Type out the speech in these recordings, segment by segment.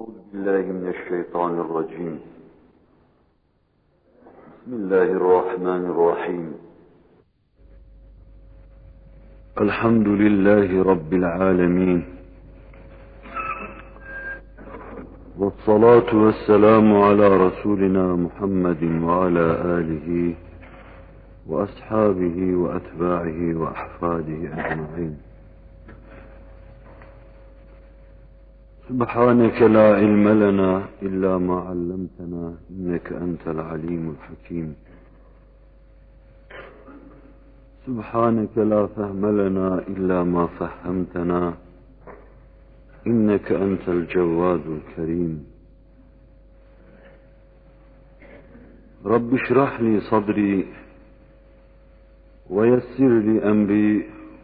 أعوذ بالله من الشيطان الرجيم. بسم الله الرحمن الرحيم. الحمد لله رب العالمين. والصلاة والسلام على رسولنا محمد وعلى آله وأصحابه وأتباعه وأحفاده أجمعين. سبحانك لا علم لنا إلا ما علمتنا إنك أنت العليم الحكيم. سبحانك لا فهم لنا إلا ما فهمتنا إنك أنت الجواد الكريم. رب اشرح لي صدري ويسر لي أمري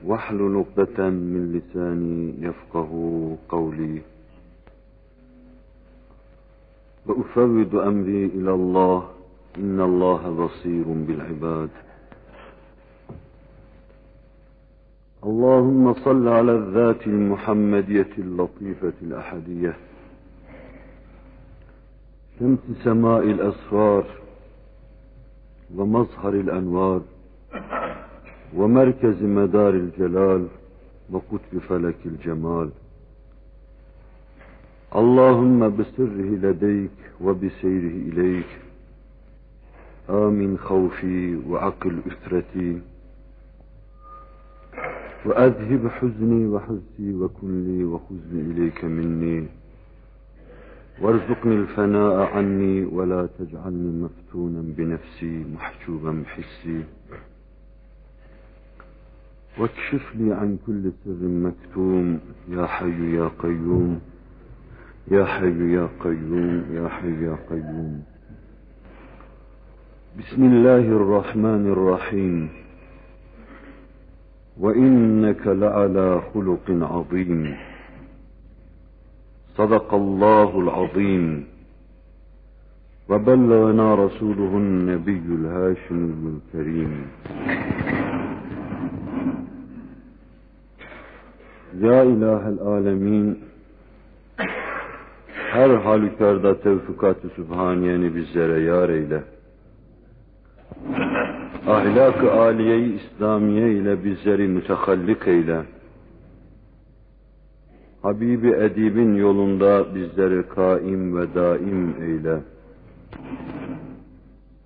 واحلل عقدة من لساني يفقه قولي. وأفوض أمري إلى الله. إن الله بصير بالعباد. اللهم صل على الذات المحمدية اللطيفة الأحدية. شمس سماء الأسرار ومظهر الأنوار ومركز مدار الجلال وقطب فلك الجمال. اللهم بسره لديك وبسيره إليك. آمن خوفي وعقل أسرتي وأذهب حزني وحزتي وكن لي وخذني إليك مني. وارزقني الفناء عني ولا تجعلني مفتونا بنفسي محجوبا بحسي. واكشف لي عن كل سر مكتوم. يا حي يا قيوم. يا حي يا قيوم يا حي يا قيوم. بسم الله الرحمن الرحيم. وإنك لعلى خلق عظيم. صدق الله العظيم. وبلغنا رسوله النبي الهاشمي الكريم. يا إله العالمين her halükarda tevfikat-ı sübhaniyeni bizlere yar eyle. Ahlak-ı aliye-i İslamiye ile bizleri mütehallik eyle. Habibi Edib'in yolunda bizleri kaim ve daim eyle.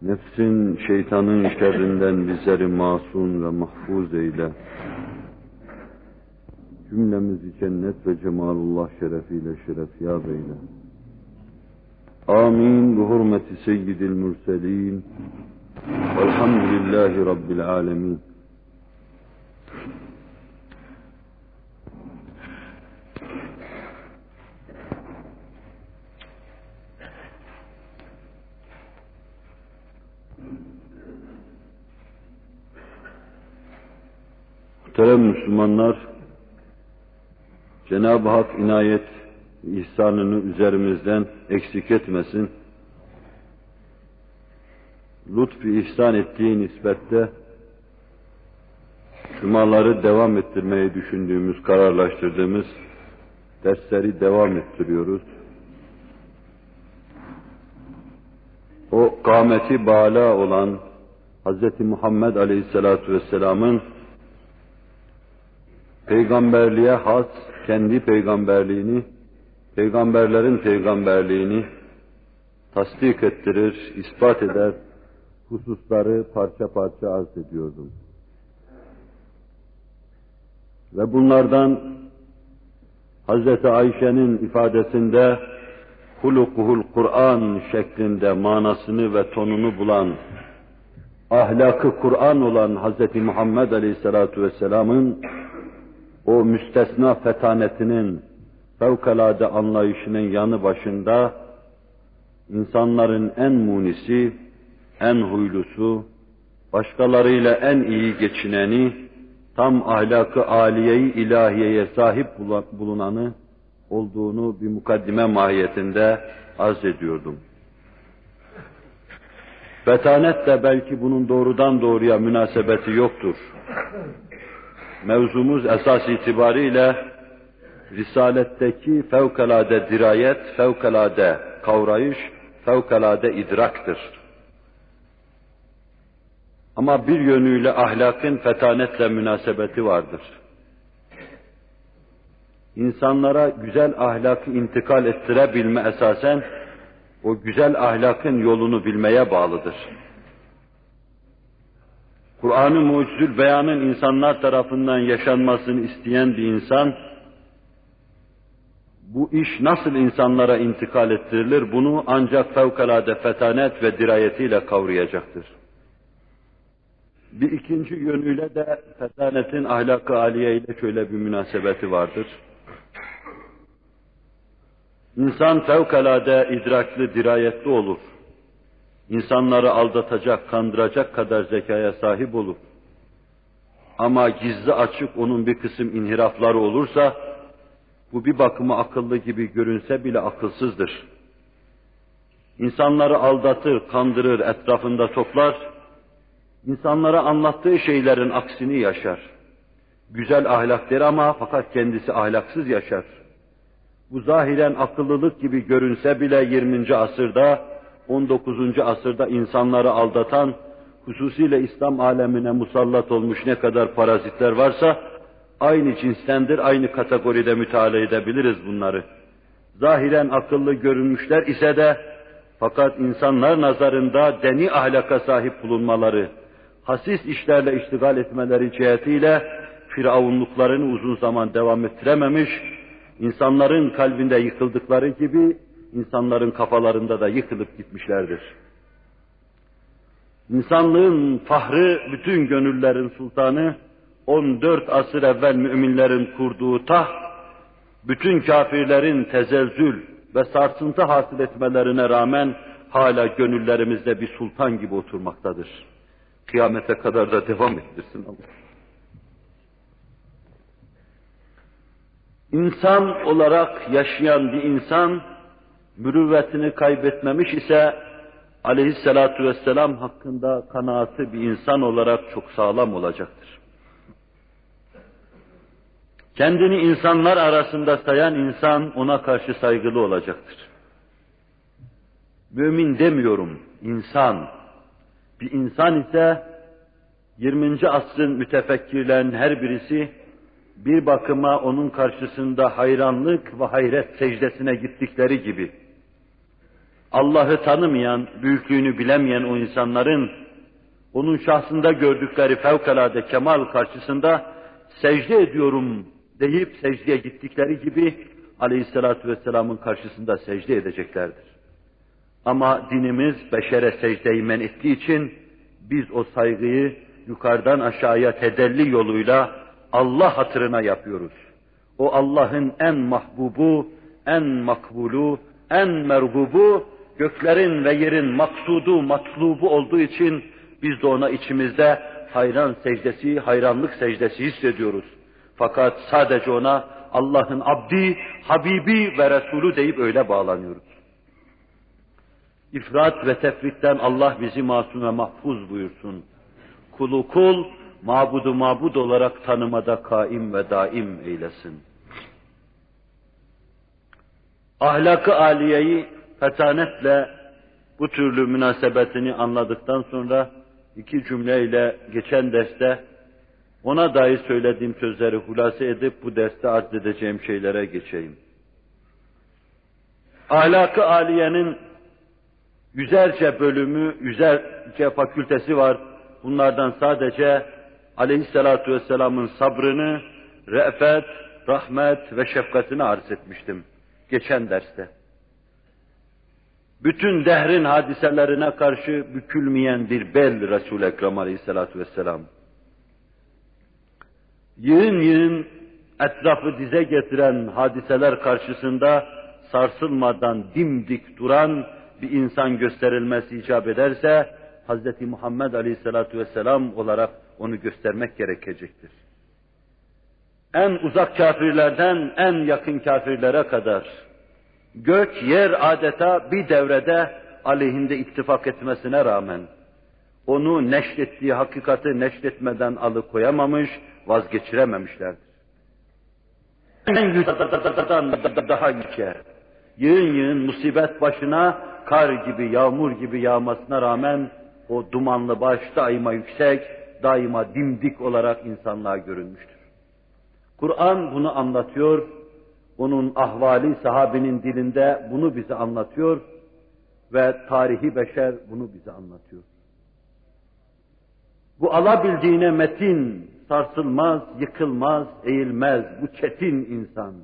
Nefsin, şeytanın şerrinden bizleri masum ve mahfuz eyle. Cümlemizi cennet ve cemalullah şerefiyle şerefyab eyle. Amin. Bu hurmeti seyyidil mürselin. Velhamdülillahi Rabbil alemin. Muhterem Müslümanlar, Cenab-ı Hak inayet ihsanını üzerimizden eksik etmesin. Lütfu ihsan ettiği nispette cumaları devam ettirmeyi düşündüğümüz, kararlaştırdığımız dersleri devam ettiriyoruz. O kâmeti bala olan Hz. Muhammed Aleyhisselatü Vesselam'ın peygamberliğe has kendi peygamberliğini, peygamberlerin peygamberliğini tasdik ettirir, ispat eder hususları parça parça arz ediyordum. Ve bunlardan Hz. Ayşe'nin ifadesinde hulukuhul Kur'an şeklinde manasını ve tonunu bulan ahlakı Kur'an olan Hz. Muhammed Aleyhisselatü Vesselam'ın o müstesna fetanetinin fevkalade anlayışının yanı başında insanların en munisi, en huylusu, başkalarıyla en iyi geçineni, tam ahlakı aliyeyi ilahiyeye sahip bulunanı olduğunu bir mukaddime mahiyetinde arz ediyordum. Fetanet de belki bunun doğrudan doğruya münasebeti yoktur. Mevzumuz esas itibariyle Risaletteki fevkalade dirayet, fevkalade kavrayış, fevkalade idraktır. Ama bir yönüyle ahlakın fetanetle münasebeti vardır. İnsanlara güzel ahlakı intikal ettirebilme esasen, o güzel ahlakın yolunu bilmeye bağlıdır. Kur'an-ı Mucizül Beyan'ın insanlar tarafından yaşanmasını isteyen bir insan, bu iş nasıl insanlara intikal ettirilir, bunu ancak fevkalade fetanet ve dirayetiyle kavrayacaktır. Bir ikinci yönüyle de fetanetin ahlak-ı aliye ile şöyle bir münasebeti vardır. İnsan fevkalade idraklı, dirayetli olur. İnsanları aldatacak, kandıracak kadar zekaya sahip olur. Ama gizli açık onun bir kısım inhirafları olursa, bu bir bakıma akıllı gibi görünse bile akılsızdır. İnsanları aldatır, kandırır, etrafında toplar, insanlara anlattığı şeylerin aksini yaşar. Güzel ahlakdır ama fakat kendisi ahlaksız yaşar. Bu zahiren akıllılık gibi görünse bile 20. asırda, 19. asırda insanları aldatan, hususiyle İslam alemine musallat olmuş ne kadar parazitler varsa, aynı cinstendir, aynı kategoride müteala edebiliriz bunları. Zahiren akıllı görünmüşler ise de, fakat insanlar nazarında deni ahlaka sahip bulunmaları, hasis işlerle iştigal etmeleri cihetiyle firavunluklarını uzun zaman devam ettirememiş, insanların kalbinde yıkıldıkları gibi insanların kafalarında da yıkılıp gitmişlerdir. İnsanlığın fahrı, bütün gönüllerin sultanı, 14 asır evvel müminlerin kurduğu taht, bütün kafirlerin tezelzül ve sarsıntı hasıl etmelerine rağmen hala gönüllerimizde bir sultan gibi oturmaktadır. Kıyamete kadar da devam ettirsin Allah. İnsan olarak yaşayan bir insan, mürüvvetini kaybetmemiş ise aleyhissalatu vesselam hakkında kanaatı bir insan olarak çok sağlam olacaktır. Kendini insanlar arasında sayan insan ona karşı saygılı olacaktır. Mümin demiyorum, insan. Bir insan ise 20. asrın mütefekkirlerin her birisi bir bakıma onun karşısında hayranlık ve hayret secdesine gittikleri gibi Allah'ı tanımayan, büyüklüğünü bilemeyen o insanların onun şahsında gördükleri fevkalade kemal karşısında secde ediyorum deyip secdeye gittikleri gibi aleyhissalatü vesselamın karşısında secde edeceklerdir. Ama dinimiz beşere secdeyi men ettiği için biz o saygıyı yukarıdan aşağıya tedelli yoluyla Allah hatırına yapıyoruz. O Allah'ın en mahbubu, en makbulu, en mergubu, göklerin ve yerin maksudu, matlubu olduğu için biz de ona içimizde hayran secdesi, hayranlık secdesi hissediyoruz. Fakat sadece ona Allah'ın abdi, Habibi ve Resulü deyip öyle bağlanıyoruz. İfrat ve tefritten Allah bizi masum ve mahfuz buyursun. Kulu kul, mabudu mabud olarak tanımada kaim ve daim eylesin. Ahlakı aliyeyi fetanetle bu türlü münasebetini anladıktan sonra iki cümleyle geçen derste ona dair söylediğim sözleri hulase edip bu derste arz edeceğim şeylere geçeyim. Ahlakı aliyenin yüzlerce bölümü, yüzlerce fakültesi var. Bunlardan sadece aleyhissalatu vesselamın sabrını, re'fet, rahmet ve şefkatini arz etmiştim geçen derste. Bütün dehrin hadiselerine karşı bükülmeyen bir bel Resul-i Ekrem aleyhissalatu vesselam. Yığın yığın etrafı dize getiren hadiseler karşısında sarsılmadan dimdik duran bir insan gösterilmesi icap ederse, Hz. Muhammed Aleyhisselatü Vesselam olarak onu göstermek gerekecektir. En uzak kafirlerden en yakın kafirlere kadar, gök yer adeta bir devrede aleyhinde ittifak etmesine rağmen, onu neşrettiği hakikati neşretmeden alıkoyamamış, vazgeçirememişlerdir. en daha yüce. Yığın yığın musibet başına kar gibi, yağmur gibi yağmasına rağmen o dumanlı baş daima yüksek, daima dimdik olarak insanlığa görünmüştür. Kur'an bunu anlatıyor, onun ahvali sahabinin dilinde bunu bize anlatıyor ve tarihi beşer bunu bize anlatıyor. Bu alabildiğine metin, sarsılmaz, yıkılmaz, eğilmez bu çetin insan.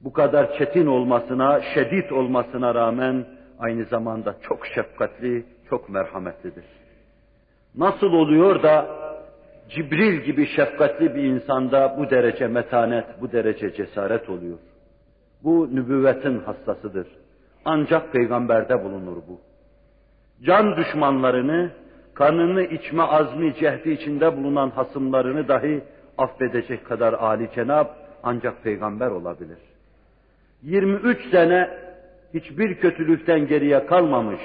Bu kadar çetin olmasına, şiddet olmasına rağmen aynı zamanda çok şefkatli, çok merhametlidir. Nasıl oluyor da Cibril gibi şefkatli bir insanda bu derece metanet, bu derece cesaret oluyor? Bu nübüvvetin hassasıdır. Ancak peygamberde bulunur bu. Can düşmanlarını, kanını içme azmi cehdi içinde bulunan hasımlarını dahi affedecek kadar âli cenab ancak peygamber olabilir. 23 sene hiçbir kötülükten geriye kalmamış,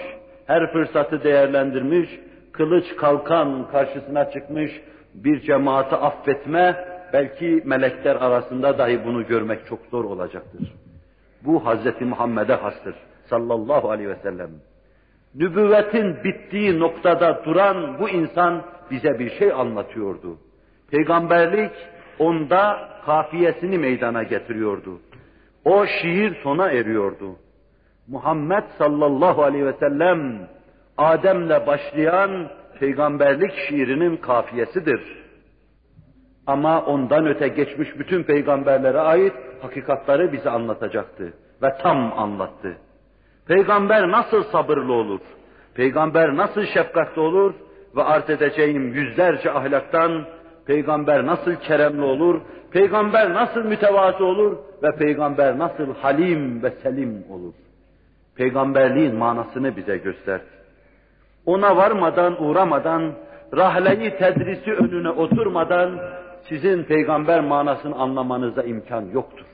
her fırsatı değerlendirmiş, kılıç kalkan karşısına çıkmış bir cemaati affetme, belki melekler arasında dahi bunu görmek çok zor olacaktır. Bu Hz. Muhammed'e hastır sallallahu aleyhi ve sellem. Nübüvvetin bittiği noktada duran bu insan bize bir şey anlatıyordu. Peygamberlik onda kafiyesini meydana getiriyordu. O şiir sona eriyordu. Muhammed sallallahu aleyhi ve sellem Adem'le başlayan peygamberlik şiirinin kafiyesidir. Ama ondan öte geçmiş bütün peygamberlere ait hakikatları bize anlatacaktı ve tam anlattı. Peygamber nasıl sabırlı olur? Peygamber nasıl şefkatli olur? Ve art edeceğim yüzlerce ahlaktan peygamber nasıl keremli olur? Peygamber nasıl mütevazı olur? Ve peygamber nasıl halim ve selim olur? Peygamberliğin manasını bize gösterdi. Ona varmadan, uğramadan, rahleyi tedrisi önüne oturmadan sizin peygamber manasını anlamanıza imkan yoktur.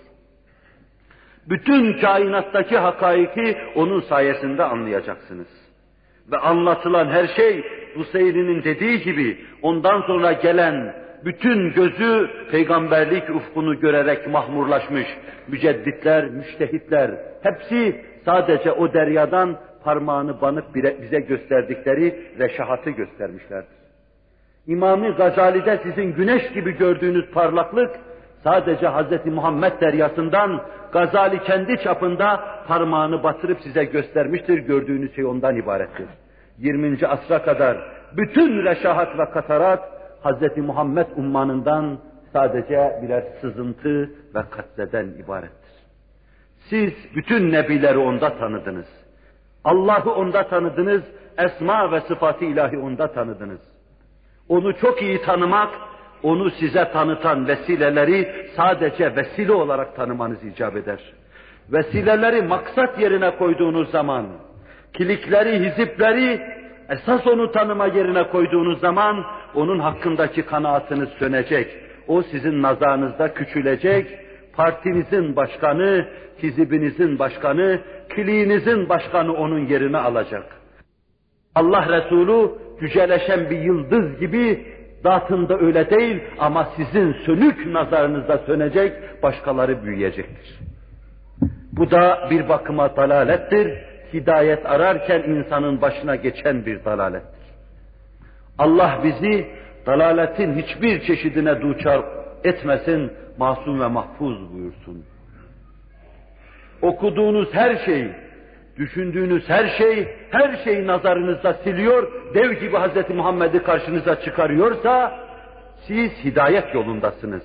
Bütün kainattaki hakaiki onun sayesinde anlayacaksınız. Ve anlatılan her şey Buseyri'nin dediği gibi ondan sonra gelen bütün gözü peygamberlik ufkunu görerek mahmurlaşmış mücedditler, müştehitler hepsi sadece o deryadan parmağını banıp bize gösterdikleri reşahatı göstermişlerdir. İmami Gazali'de sizin güneş gibi gördüğünüz parlaklık sadece Hz. Muhammed deryasından Gazali kendi çapında parmağını batırıp size göstermiştir. Gördüğünüz şey ondan ibarettir. 20. asra kadar bütün reşahat ve katarat Hz. Muhammed ummanından sadece birer sızıntı ve katleden ibarettir. Siz bütün nebileri onda tanıdınız. Allah'ı onda tanıdınız, esma ve sıfatı ilahi onda tanıdınız. Onu çok iyi tanımak, onu size tanıtan vesileleri sadece vesile olarak tanımanız icap eder. Vesileleri maksat yerine koyduğunuz zaman, kilikleri, hizipleri esas onu tanıma yerine koyduğunuz zaman onun hakkındaki kanaatınız sönecek. O sizin nazarınızda küçülecek, partinizin başkanı, hizibinizin başkanı, kiliğinizin başkanı onun yerini alacak. Allah Resulü yüceleşen bir yıldız gibi zatında öyle değil ama sizin sönük nazarınızda sönecek, başkaları büyüyecektir. Bu da bir bakıma dalalettir. Hidayet ararken insanın başına geçen bir dalalettir. Allah bizi dalaletin hiçbir çeşidine duçar etmesin, masum ve mahfuz buyursun. Okuduğunuz her şey, düşündüğünüz her şey, her şeyi nazarınızda siliyor, dev gibi Hz. Muhammed'i karşınıza çıkarıyorsa, siz hidayet yolundasınız.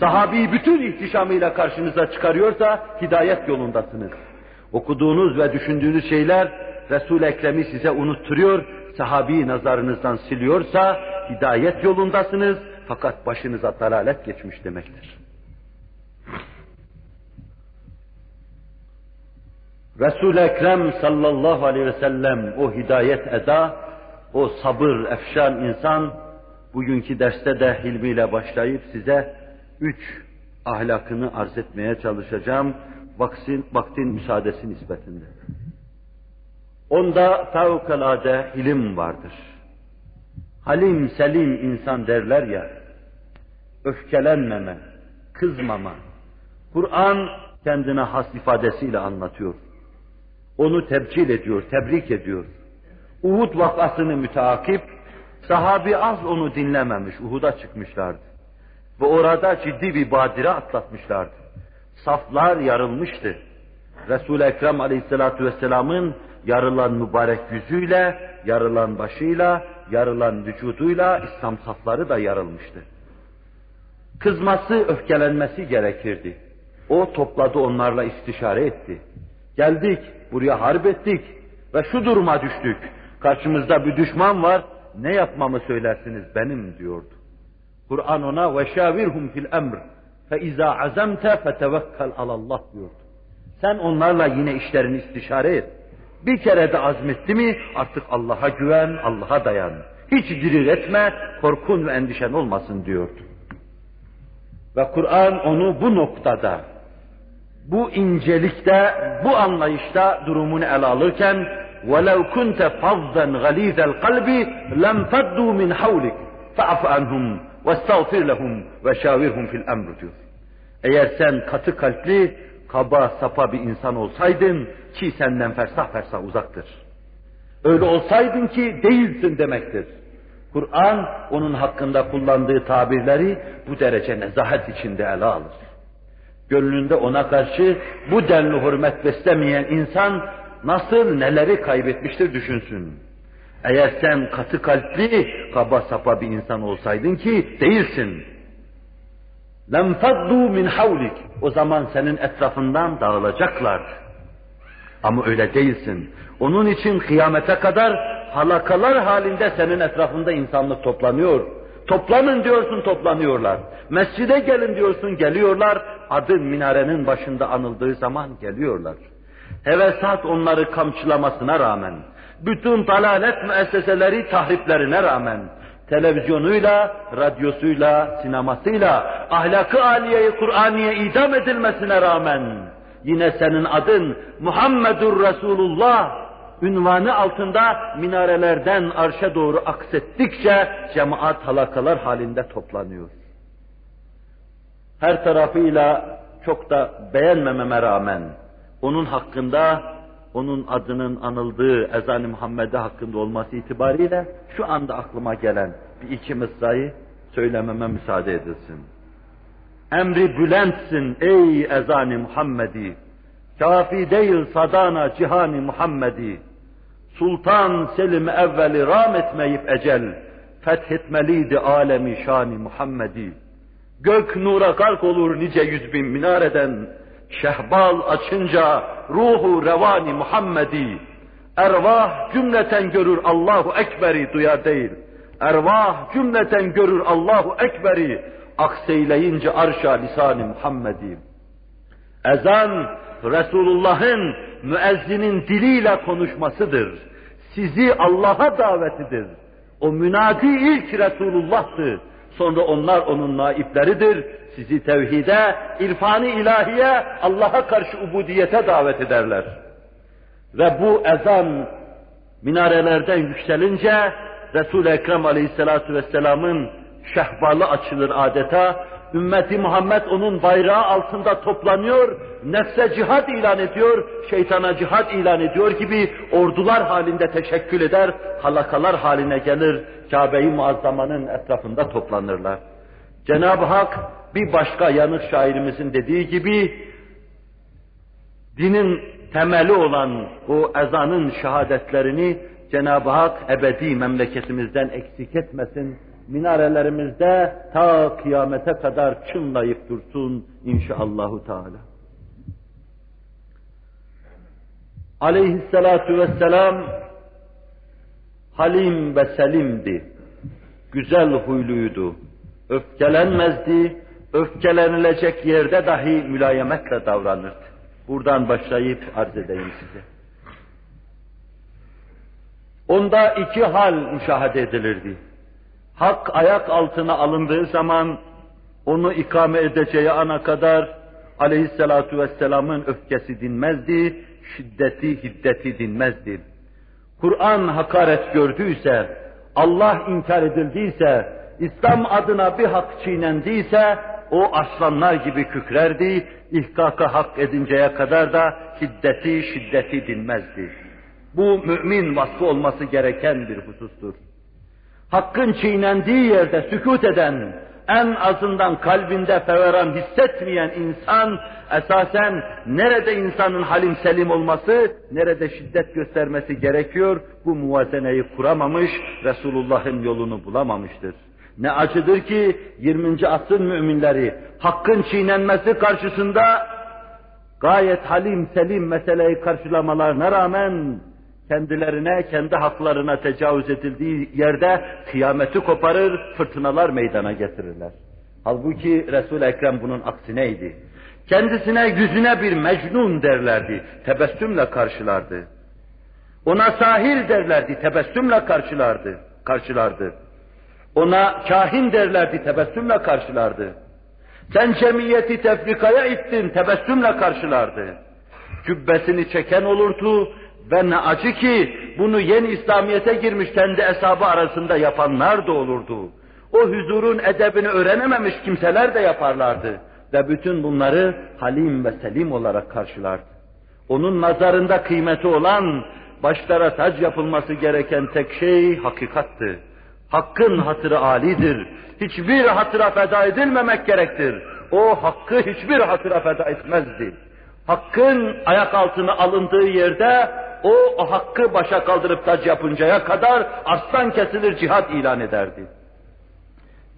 Sahabi bütün ihtişamıyla karşınıza çıkarıyorsa, hidayet yolundasınız. Okuduğunuz ve düşündüğünüz şeyler, Resul-i Ekrem'i size unutturuyor, sahabi nazarınızdan siliyorsa, hidayet yolundasınız, fakat başınıza dalalet geçmiş demektir. Resul-i Ekrem sallallahu aleyhi ve sellem o hidayet eda, o sabır efşan insan, bugünkü derste de hilmiyle başlayıp size üç ahlakını arz etmeye çalışacağım vaktin, vaktin müsaadesi nispetinde. Onda fevkalade ilim vardır. Halim selim insan derler ya, öfkelenmeme, kızmama. Kur'an kendine has ifadesiyle anlatıyor. Onu tebcil ediyor, tebrik ediyor. Uhud vakasını müteakip, sahabi az onu dinlememiş, Uhud'a çıkmışlardı. Ve orada ciddi bir badire atlatmışlardı. Saflar yarılmıştı. Resul-i Ekrem aleyhissalatu vesselamın yarılan mübarek yüzüyle, yarılan başıyla, yarılan vücuduyla İslam safları da yarılmıştı. Kızması, öfkelenmesi gerekirdi. O topladı onlarla istişare etti. Geldik, buraya harp ettik ve şu duruma düştük. Karşımızda bir düşman var, ne yapmamı söylersiniz benim diyordu. Kur'an ona ve şavirhum fil emr fe iza azamte fetevekkel alallah diyordu. Sen onlarla yine işlerini istişare et. Bir kere de azmetti mi artık Allah'a güven, Allah'a dayan. Hiç dirir etme, korkun ve endişen olmasın diyordu. Ve Kur'an onu bu noktada, bu incelikte, bu anlayışta durumunu ele alırken وَلَوْ كُنْتَ فَظًّا غَلِيظَ الْقَلْبِ لَمْ فَدُّوا مِنْ حَوْلِكَ فَعَفْ عَنْهُمْ وَاسْتَغْفِرْ لَهُمْ وَشَاوِرْهُمْ فِي الْأَمْرِ diyor. Eğer sen katı kalpli, kaba sapa bir insan olsaydın ki senden fersah fersah uzaktır. Öyle olsaydın ki değilsin demektir. Kur'an onun hakkında kullandığı tabirleri bu derece nezahet içinde ele alır. Gönlünde ona karşı bu denli hürmet beslemeyen insan nasıl neleri kaybetmiştir düşünsün. Eğer sen katı kalpli, kaba sapa bir insan olsaydın ki değilsin. لَمْ فَضُّوا min havlik. O zaman senin etrafından dağılacaklar. Ama öyle değilsin. Onun için kıyamete kadar halakalar halinde senin etrafında insanlık toplanıyor. Toplanın diyorsun toplanıyorlar. Mescide gelin diyorsun geliyorlar. Adın minarenin başında anıldığı zaman geliyorlar. Hevesat onları kamçılamasına rağmen, bütün dalalet müesseseleri tahriplerine rağmen, televizyonuyla, radyosuyla, sinemasıyla, ahlakı aliyeyi Kur'aniye idam edilmesine rağmen, yine senin adın Muhammedur Resulullah ünvanı altında minarelerden arşa doğru aksettikçe cemaat halakalar halinde toplanıyor. Her tarafıyla çok da beğenmememe rağmen onun hakkında onun adının anıldığı ezan-ı Muhammed'e hakkında olması itibariyle şu anda aklıma gelen bir iki mısrayı söylememe müsaade edilsin. Emri bülentsin ey ezan-ı Muhammedi, kafi değil sadana cihani Muhammedi, Sultan Selim evveli ram etmeyip ecel, fethetmeliydi alemi şani Muhammedi. Gök nura gark olur nice yüz bin minareden, şehbal açınca ruhu revani Muhammedi. Ervah cümleten görür Allahu Ekber'i duyar değil. Ervah cümleten görür Allahu Ekber'i akseyleyince arşa lisan-ı Muhammedi. Ezan Resulullah'ın müezzinin diliyle konuşmasıdır. Sizi Allah'a davetidir. O münadi ilk Resulullah'tı. Sonra onlar onun naipleridir. Sizi tevhide, irfani ilahiye, Allah'a karşı ubudiyete davet ederler. Ve bu ezan minarelerden yükselince Resul-i Ekrem Aleyhisselatü Vesselam'ın şehbalı açılır adeta Ümmeti Muhammed onun bayrağı altında toplanıyor, nefse cihad ilan ediyor, şeytana cihad ilan ediyor gibi ordular halinde teşekkül eder, halakalar haline gelir, Kabe-i Muazzama'nın etrafında toplanırlar. Cenab-ı Hak bir başka yanık şairimizin dediği gibi, dinin temeli olan o ezanın şehadetlerini Cenab-ı Hak ebedi memleketimizden eksik etmesin, minarelerimizde ta kıyamete kadar çınlayıp dursun inşallahü teala. Aleyhisselatu vesselam halim ve selimdi. Güzel huyluydu. Öfkelenmezdi. Öfkelenilecek yerde dahi mülayemetle davranırdı. Buradan başlayıp arz edeyim size. Onda iki hal müşahede edilirdi. Hak ayak altına alındığı zaman onu ikame edeceği ana kadar aleyhissalatu vesselamın öfkesi dinmezdi, şiddeti, hiddeti dinmezdi. Kur'an hakaret gördüyse, Allah inkar edildiyse, İslam adına bir hak çiğnendiyse, o aslanlar gibi kükrerdi, ihkaka hak edinceye kadar da hiddeti, şiddeti dinmezdi. Bu mümin vasfı olması gereken bir husustur. Hakkın çiğnendiği yerde sükut eden, en azından kalbinde feveran hissetmeyen insan esasen nerede insanın halim selim olması, nerede şiddet göstermesi gerekiyor, bu muvazeneyi kuramamış, Resulullah'ın yolunu bulamamıştır. Ne acıdır ki 20. asrın müminleri hakkın çiğnenmesi karşısında gayet halim selim meseleyi karşılamalarına rağmen kendilerine, kendi haklarına tecavüz edildiği yerde kıyameti koparır, fırtınalar meydana getirirler. Halbuki Resul-i Ekrem bunun aksineydi. Kendisine yüzüne bir mecnun derlerdi, tebessümle karşılardı. Ona sahir derlerdi, tebessümle karşılardı, karşılardı. Ona kahin derlerdi, tebessümle karşılardı. Sen cemiyeti tefrikaya ittin, tebessümle karşılardı. Cübbesini çeken olurdu ve ne acı ki bunu yeni İslamiyet'e girmiş kendi hesabı arasında yapanlar da olurdu. O huzurun edebini öğrenememiş kimseler de yaparlardı. Ve bütün bunları halim ve selim olarak karşılardı. Onun nazarında kıymeti olan, başlara tac yapılması gereken tek şey hakikattı. Hakkın hatırı alidir. Hiçbir hatıra feda edilmemek gerektir. O hakkı hiçbir hatıra feda etmezdi. Hakkın ayak altına alındığı yerde o, o hakkı başa kaldırıp tac yapıncaya kadar arslan kesilir cihad ilan ederdi.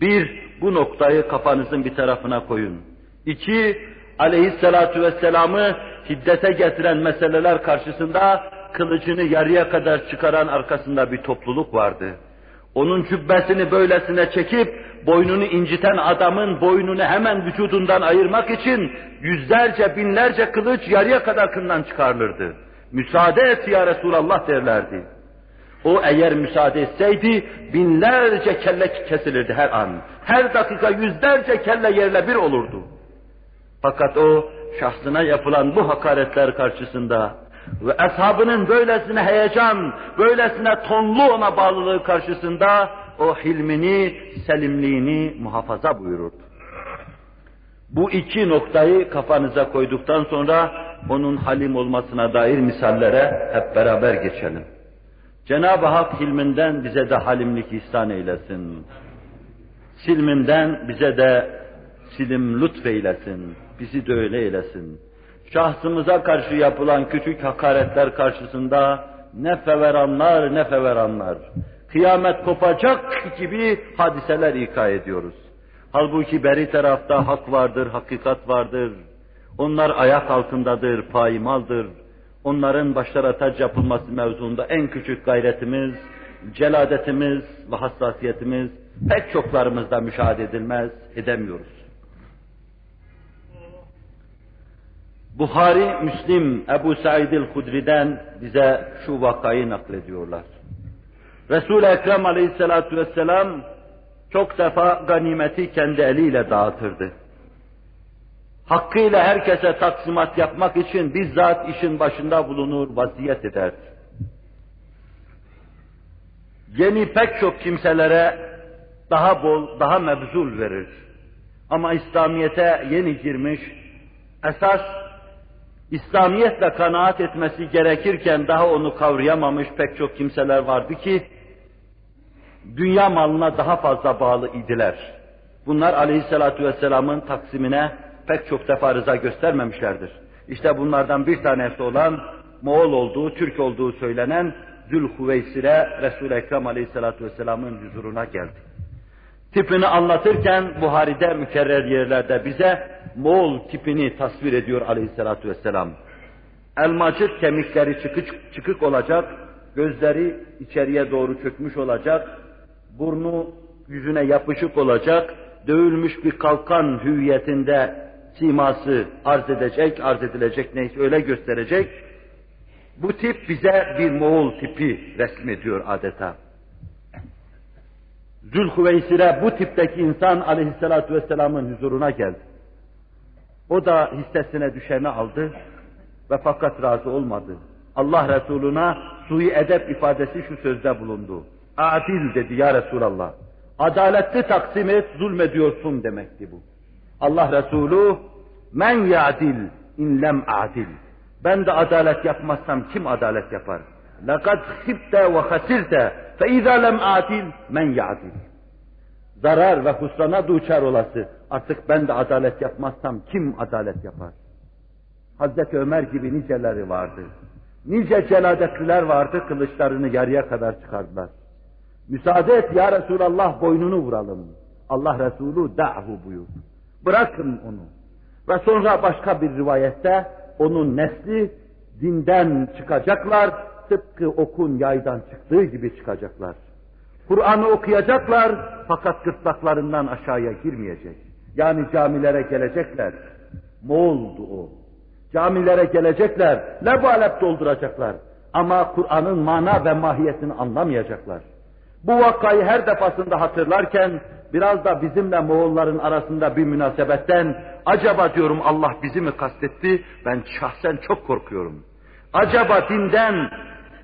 Bir, bu noktayı kafanızın bir tarafına koyun. İki, aleyhissalatu vesselam'ı hiddete getiren meseleler karşısında kılıcını yarıya kadar çıkaran arkasında bir topluluk vardı. Onun cübbesini böylesine çekip boynunu inciten adamın boynunu hemen vücudundan ayırmak için yüzlerce binlerce kılıç yarıya kadar kından çıkarılırdı. Müsaade et ya Resulallah derlerdi. O eğer müsaade etseydi binlerce kelle kesilirdi her an. Her dakika yüzlerce kelle yerle bir olurdu. Fakat o şahsına yapılan bu hakaretler karşısında ve ashabının böylesine heyecan, böylesine tonlu ona bağlılığı karşısında o hilmini, selimliğini muhafaza buyururdu. Bu iki noktayı kafanıza koyduktan sonra onun halim olmasına dair misallere hep beraber geçelim. Cenab-ı Hak hilminden bize de halimlik ihsan eylesin. Silminden bize de silim lütfeylesin. Bizi de öyle eylesin. Şahsımıza karşı yapılan küçük hakaretler karşısında ne feveranlar ne feveranlar. Kıyamet kopacak gibi hadiseler ika ediyoruz. Halbuki beri tarafta hak vardır, hakikat vardır. Onlar ayak altındadır, paymaldır. Onların başlara tac yapılması mevzuunda en küçük gayretimiz, celadetimiz ve hassasiyetimiz pek çoklarımızda müşahede edilmez, edemiyoruz. Buhari, Müslim, Ebu Said el-Hudri'den bize şu vakayı naklediyorlar. Resul-i Ekrem aleyhissalatu vesselam çok defa ganimeti kendi eliyle dağıtırdı. Hakkıyla herkese taksimat yapmak için bizzat işin başında bulunur, vaziyet ederdi. Yeni pek çok kimselere daha bol, daha mebzul verir. Ama İslamiyet'e yeni girmiş, esas İslamiyetle kanaat etmesi gerekirken daha onu kavrayamamış pek çok kimseler vardı ki, dünya malına daha fazla bağlı idiler. Bunlar aleyhissalatu vesselamın taksimine pek çok defa rıza göstermemişlerdir. İşte bunlardan bir tanesi olan Moğol olduğu, Türk olduğu söylenen Zülhüveysire Resul-i Ekrem aleyhissalatu vesselamın huzuruna geldi. Tipini anlatırken Buhari'de mükerrer yerlerde bize Moğol tipini tasvir ediyor aleyhissalatu vesselam. Elmacık kemikleri çıkık, çıkık olacak, gözleri içeriye doğru çökmüş olacak, burnu yüzüne yapışık olacak, dövülmüş bir kalkan hüviyetinde siması arz edecek, arz edilecek neyse öyle gösterecek. Bu tip bize bir Moğol tipi resmediyor adeta. Zülhüveysire bu tipteki insan aleyhissalatu vesselamın huzuruna geldi. O da hissesine düşeni aldı ve fakat razı olmadı. Allah Resuluna sui edep ifadesi şu sözde bulundu. Adil dedi ya Resulallah. Adaletli taksim et, zulmediyorsun demekti bu. Allah Resulü men ya'dil in lem a'dil. Ben de adalet yapmazsam kim adalet yapar? Lekad hibte ve hasirte fe izâ lem a'dil men ya'dil. Zarar ve husrana duçar olası. Artık ben de adalet yapmazsam kim adalet yapar? Hazreti Ömer gibi niceleri vardı. Nice celadetliler vardı, kılıçlarını yarıya kadar çıkardılar. Müsaade et ya Resulallah boynunu vuralım. Allah Resulü da'hu buyurdu. Bırakın onu. Ve sonra başka bir rivayette onun nesli dinden çıkacaklar, tıpkı okun yaydan çıktığı gibi çıkacaklar. Kur'an'ı okuyacaklar fakat gırtlaklarından aşağıya girmeyecek. Yani camilere gelecekler. Moğoldu o. Camilere gelecekler, lebalep dolduracaklar. Ama Kur'an'ın mana ve mahiyetini anlamayacaklar. Bu vakayı her defasında hatırlarken biraz da bizimle Moğolların arasında bir münasebetten acaba diyorum Allah bizi mi kastetti? Ben şahsen çok korkuyorum. Acaba dinden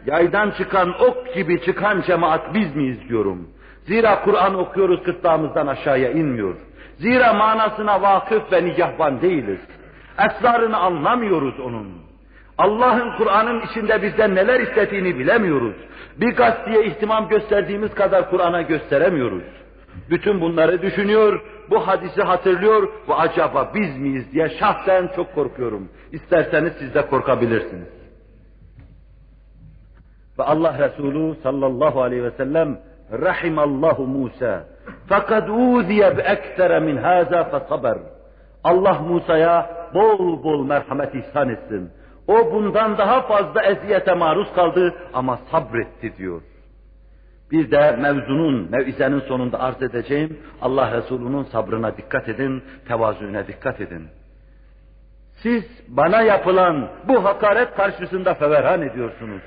yaydan çıkan ok gibi çıkan cemaat biz miyiz diyorum. Zira Kur'an okuyoruz gırtlağımızdan aşağıya inmiyor. Zira manasına vakıf ve nigahban değiliz. Esrarını anlamıyoruz onun. Allah'ın Kur'an'ın içinde bizden neler istediğini bilemiyoruz. Bir gazeteye ihtimam gösterdiğimiz kadar Kur'an'a gösteremiyoruz. Bütün bunları düşünüyor, bu hadisi hatırlıyor ve acaba biz miyiz diye şahsen çok korkuyorum. İsterseniz siz de korkabilirsiniz. Ve Allah Resulü sallallahu aleyhi ve sellem rahimallahu Musa fakat uziye bi eksere min haza fesaber. Allah Musa'ya bol bol merhamet ihsan etsin. O bundan daha fazla eziyete maruz kaldı ama sabretti diyor. Bir de mevzunun, mevizenin sonunda arz edeceğim, Allah Resulü'nün sabrına dikkat edin, tevazuuna dikkat edin. Siz bana yapılan bu hakaret karşısında feverhan ediyorsunuz.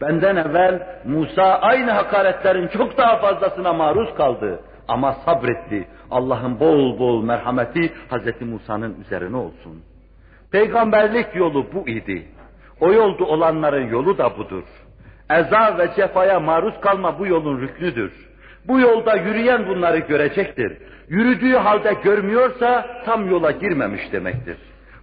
Benden evvel Musa aynı hakaretlerin çok daha fazlasına maruz kaldı. Ama sabretti. Allah'ın bol bol merhameti Hz. Musa'nın üzerine olsun. Peygamberlik yolu bu idi. O yolda olanların yolu da budur. Eza ve cefaya maruz kalma bu yolun rüknüdür. Bu yolda yürüyen bunları görecektir. Yürüdüğü halde görmüyorsa tam yola girmemiş demektir.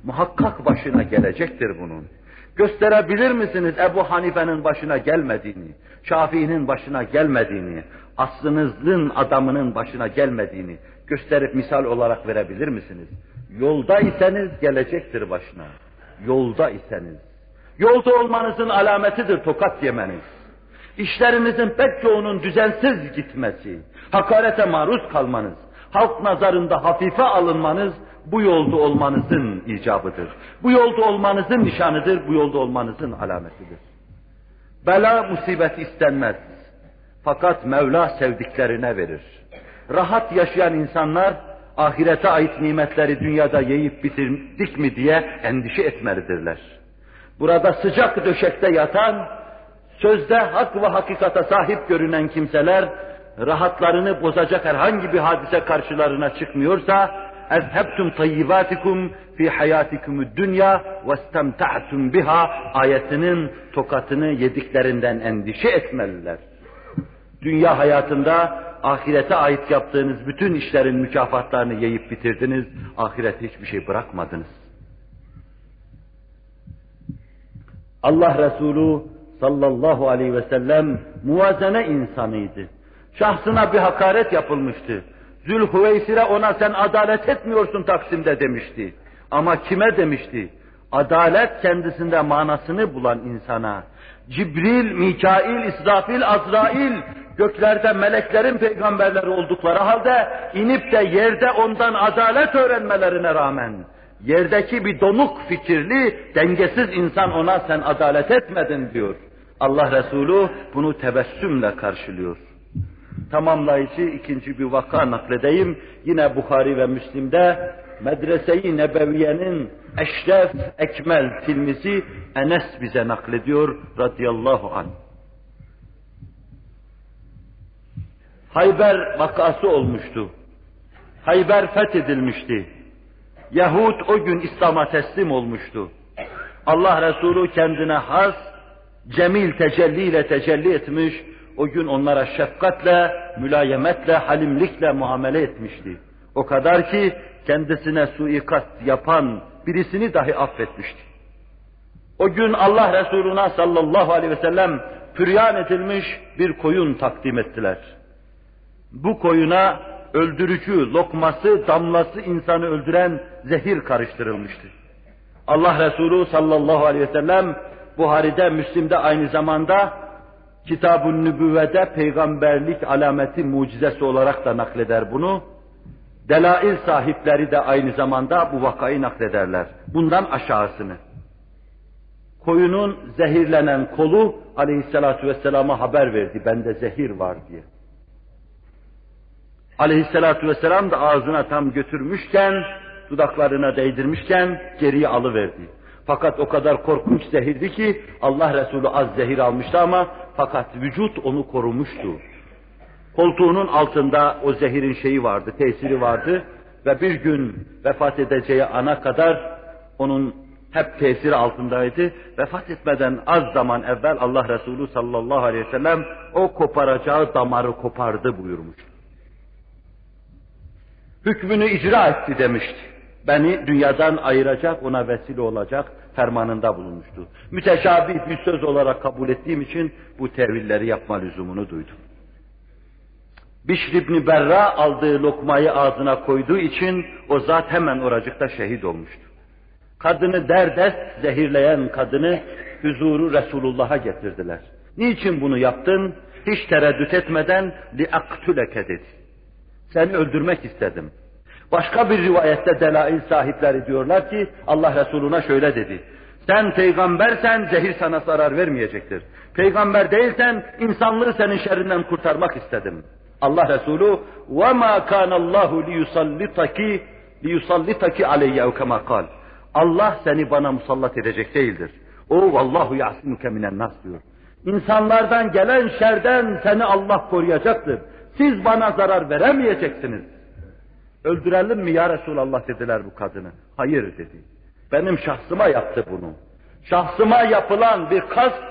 Muhakkak başına gelecektir bunun. Gösterebilir misiniz Ebu Hanife'nin başına gelmediğini, Şafii'nin başına gelmediğini, aslınızın adamının başına gelmediğini gösterip misal olarak verebilir misiniz? Yolda iseniz gelecektir başına. Yolda iseniz. Yolda olmanızın alametidir tokat yemeniz. İşlerinizin pek çoğunun düzensiz gitmesi, hakarete maruz kalmanız, halk nazarında hafife alınmanız bu yolda olmanızın icabıdır. Bu yolda olmanızın nişanıdır, bu yolda olmanızın alametidir. Bela musibet istenmez. Fakat Mevla sevdiklerine verir. Rahat yaşayan insanlar ahirete ait nimetleri dünyada yiyip bitirdik mi diye endişe etmelidirler Burada sıcak döşekte yatan, sözde hak ve hakikata sahip görünen kimseler, rahatlarını bozacak herhangi bir hadise karşılarına çıkmıyorsa, اَذْهَبْتُمْ طَيِّبَاتِكُمْ فِي حَيَاتِكُمُ الدُّنْيَا وَاسْتَمْتَعْتُمْ biha ayetinin tokatını yediklerinden endişe etmeliler. Dünya hayatında ahirete ait yaptığınız bütün işlerin mükafatlarını yiyip bitirdiniz, ahirete hiçbir şey bırakmadınız. Allah Resulü sallallahu aleyhi ve sellem muvazene insanıydı. Şahsına bir hakaret yapılmıştı. Zülhüveysir'e ona sen adalet etmiyorsun Taksim'de demişti. Ama kime demişti? Adalet kendisinde manasını bulan insana. Cibril, Mikail, İsrafil, Azrail göklerde meleklerin peygamberleri oldukları halde inip de yerde ondan adalet öğrenmelerine rağmen yerdeki bir donuk fikirli, dengesiz insan ona sen adalet etmedin diyor. Allah Resulü bunu tebessümle karşılıyor. Tamamlayıcı ikinci bir vaka nakledeyim. Yine Bukhari ve Müslim'de Medrese-i Nebeviye'nin eşref, ekmel tilmisi Enes bize naklediyor radıyallahu anh. Hayber vakası olmuştu. Hayber fethedilmişti. Yahud o gün İslam'a teslim olmuştu. Allah Resulü kendine has, cemil tecelliyle tecelli etmiş, o gün onlara şefkatle, mülayemetle, halimlikle muamele etmişti. O kadar ki kendisine suikast yapan birisini dahi affetmişti. O gün Allah Resuluna sallallahu aleyhi ve sellem püryan edilmiş bir koyun takdim ettiler. Bu koyuna öldürücü, lokması, damlası insanı öldüren zehir karıştırılmıştı. Allah Resulü sallallahu aleyhi ve sellem Buhari'de, Müslim'de aynı zamanda Kitab-ı Nübüvve'de peygamberlik alameti mucizesi olarak da nakleder bunu. Delail sahipleri de aynı zamanda bu vakayı naklederler. Bundan aşağısını. Koyunun zehirlenen kolu aleyhissalatu vesselama haber verdi. Bende zehir var diye. Aleyhissalatu vesselam da ağzına tam götürmüşken, dudaklarına değdirmişken geriye alıverdi. Fakat o kadar korkunç zehirdi ki Allah Resulü az zehir almıştı ama fakat vücut onu korumuştu. Koltuğunun altında o zehirin şeyi vardı, tesiri vardı ve bir gün vefat edeceği ana kadar onun hep tesiri altındaydı. Vefat etmeden az zaman evvel Allah Resulü sallallahu aleyhi ve sellem o koparacağı damarı kopardı buyurmuş. Hükmünü icra etti demişti. Beni dünyadan ayıracak, ona vesile olacak fermanında bulunmuştu. Müteşabih bir söz olarak kabul ettiğim için bu tevilleri yapma lüzumunu duydum. Bişr İbni Berra aldığı lokmayı ağzına koyduğu için o zat hemen oracıkta şehit olmuştu. Kadını derdest zehirleyen kadını huzuru Resulullah'a getirdiler. Niçin bunu yaptın? Hiç tereddüt etmeden liaktüleke dedi Seni öldürmek istedim. Başka bir rivayette delail sahipleri diyorlar ki Allah Resuluna şöyle dedi. Sen peygambersen zehir sana zarar vermeyecektir. Peygamber değilsen insanlığı senin şerrinden kurtarmak istedim. Allah Resulü وَمَا كَانَ اللّٰهُ لِيُسَلِّتَكِ لِيُسَلِّتَكِ عَلَيَّ كَمَا قال. Allah seni bana musallat edecek değildir. O vallahu yasimuke minen nas diyor. İnsanlardan gelen şerden seni Allah koruyacaktır. Siz bana zarar veremeyeceksiniz. Öldürelim mi ya Resulallah dediler bu kadını. Hayır dedi. Benim şahsıma yaptı bunu. Şahsıma yapılan bir kast,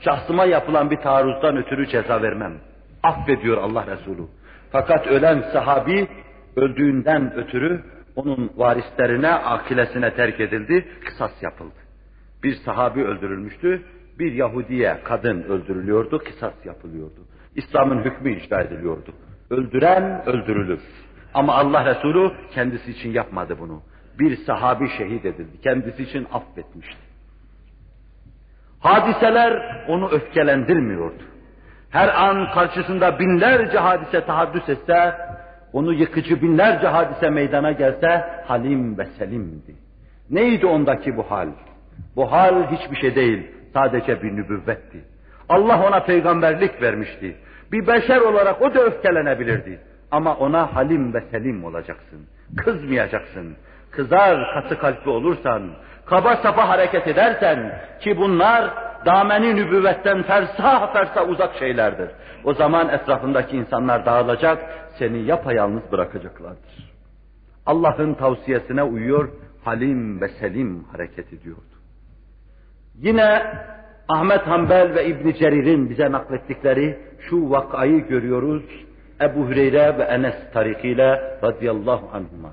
şahsıma yapılan bir taarruzdan ötürü ceza vermem. Affediyor Allah Resulü. Fakat ölen sahabi öldüğünden ötürü onun varislerine, akilesine terk edildi, kısas yapıldı. Bir sahabi öldürülmüştü, bir Yahudiye kadın öldürülüyordu, kısas yapılıyordu. İslam'ın hükmü icra ediliyordu. Öldüren öldürülür. Ama Allah Resulü kendisi için yapmadı bunu. Bir sahabi şehit edildi. Kendisi için affetmişti. Hadiseler onu öfkelendirmiyordu. Her an karşısında binlerce hadise tahaddüs etse, onu yıkıcı binlerce hadise meydana gelse halim ve selimdi. Neydi ondaki bu hal? Bu hal hiçbir şey değil, sadece bir nübüvvetti. Allah ona peygamberlik vermişti. Bir beşer olarak o da öfkelenebilirdi. Ama ona halim ve selim olacaksın. Kızmayacaksın. Kızar katı kalpli olursan, kaba sapa hareket edersen ki bunlar dameni nübüvvetten fersah fersah uzak şeylerdir. O zaman etrafındaki insanlar dağılacak, seni yapayalnız bırakacaklardır. Allah'ın tavsiyesine uyuyor, halim ve selim hareket ediyordu. Yine Ahmet Hanbel ve İbn Cerir'in bize naklettikleri şu vakayı görüyoruz. Ebu Hüreyre ve Enes tarikiyle radıyallahu anhuma.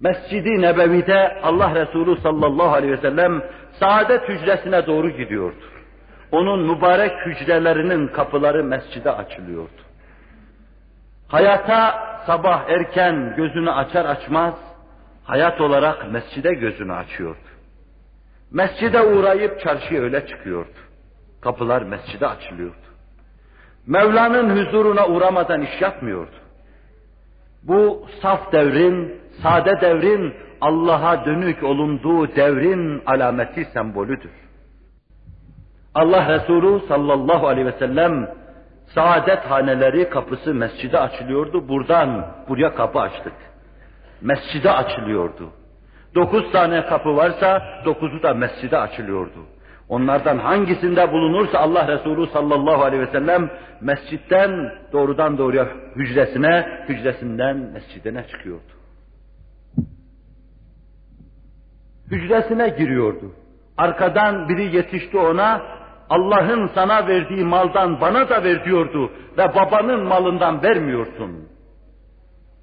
Mescidi Nebevi'de Allah Resulü sallallahu aleyhi ve sellem saadet hücresine doğru gidiyordu. Onun mübarek hücrelerinin kapıları mescide açılıyordu. Hayata sabah erken gözünü açar açmaz hayat olarak mescide gözünü açıyordu. Mescide uğrayıp çarşıya öyle çıkıyordu. Kapılar mescide açılıyordu. Mevla'nın huzuruna uğramadan iş yapmıyordu. Bu saf devrin, sade devrin Allah'a dönük olunduğu devrin alameti sembolüdür. Allah Resulü sallallahu aleyhi ve sellem saadet haneleri kapısı mescide açılıyordu. Buradan buraya kapı açtık. Mescide açılıyordu. Dokuz tane kapı varsa dokuzu da mescide açılıyordu. Onlardan hangisinde bulunursa Allah Resulü sallallahu aleyhi ve sellem mescitten doğrudan doğruya hücresine, hücresinden mescidine çıkıyordu. Hücresine giriyordu. Arkadan biri yetişti ona, Allah'ın sana verdiği maldan bana da ver diyordu ve babanın malından vermiyorsun.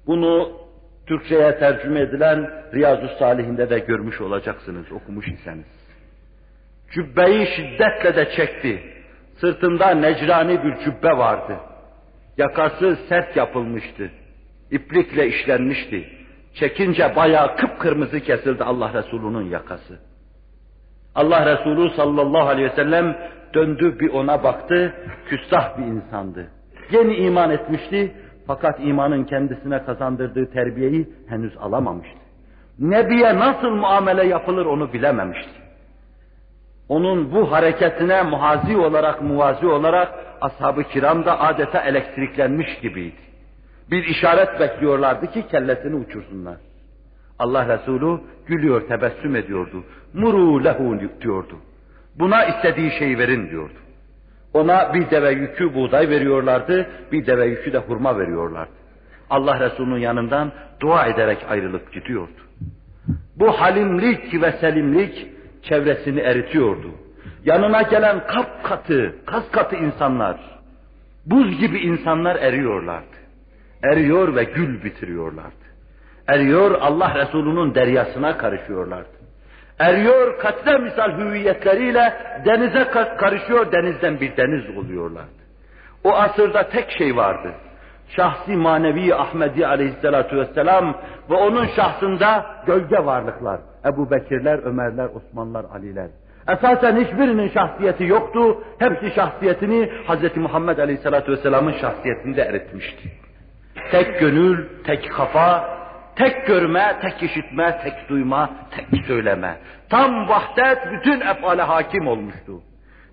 Bunu Türkçe'ye tercüme edilen Riyazu Salihinde de görmüş olacaksınız okumuş iseniz. Cübbeyi şiddetle de çekti. Sırtında necrani bir cübbe vardı. Yakası sert yapılmıştı. İplikle işlenmişti. Çekince bayağı kıpkırmızı kesildi Allah Resulü'nün yakası. Allah Resulü sallallahu aleyhi ve sellem döndü bir ona baktı, küstah bir insandı. Yeni iman etmişti fakat imanın kendisine kazandırdığı terbiyeyi henüz alamamıştı. Nebiye nasıl muamele yapılır onu bilememişti. Onun bu hareketine muhazi olarak, muvazi olarak ashab-ı kiram da adeta elektriklenmiş gibiydi. Bir işaret bekliyorlardı ki kellesini uçursunlar. Allah Resulü gülüyor, tebessüm ediyordu. Muru lehu diyordu. Buna istediği şeyi verin diyordu. Ona bir deve yükü buğday veriyorlardı, bir deve yükü de hurma veriyorlardı. Allah Resulü'nün yanından dua ederek ayrılıp gidiyordu. Bu halimlik ve selimlik çevresini eritiyordu. Yanına gelen kap katı, kas katı insanlar, buz gibi insanlar eriyorlardı. Eriyor ve gül bitiriyorlardı. Eriyor Allah Resulü'nün deryasına karışıyorlardı. Eriyor katle misal hüviyetleriyle denize karışıyor, denizden bir deniz oluyorlardı. O asırda tek şey vardı. Şahsi manevi Ahmedi aleyhissalatu vesselam ve onun şahsında gölge varlıklar. Ebu Bekirler, Ömerler, Osmanlar, Aliler. Esasen hiçbirinin şahsiyeti yoktu. Hepsi şahsiyetini Hz. Muhammed Aleyhisselatü Vesselam'ın şahsiyetinde eritmişti. Tek gönül, tek kafa, tek görme, tek işitme, tek duyma, tek söyleme. Tam vahdet bütün efale hakim olmuştu.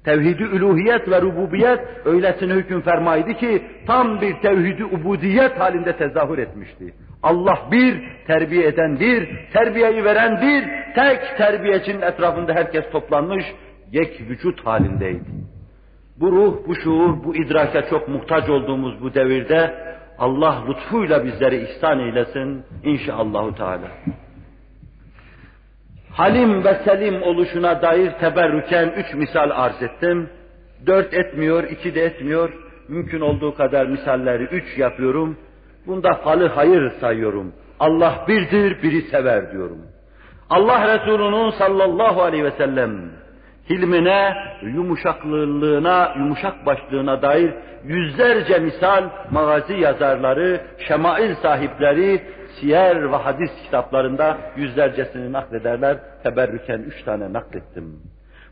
Tevhidi üluhiyet ve rububiyet öylesine hüküm fermaydı ki tam bir tevhidi ubudiyet halinde tezahür etmişti. Allah bir, terbiye eden bir, terbiyeyi veren bir, tek terbiyecinin etrafında herkes toplanmış, yek vücut halindeydi. Bu ruh, bu şuur, bu idrake çok muhtaç olduğumuz bu devirde Allah lütfuyla bizleri ihsan eylesin inşallahü teala. Halim ve selim oluşuna dair teberrüken üç misal arz ettim. Dört etmiyor, iki de etmiyor. Mümkün olduğu kadar misalleri üç yapıyorum. Bunda falı hayır sayıyorum. Allah birdir, biri sever diyorum. Allah Resulü'nün sallallahu aleyhi ve sellem hilmine, yumuşaklığına, yumuşak başlığına dair yüzlerce misal magazi yazarları, şemail sahipleri, siyer ve hadis kitaplarında yüzlercesini naklederler. Teberrüken üç tane naklettim.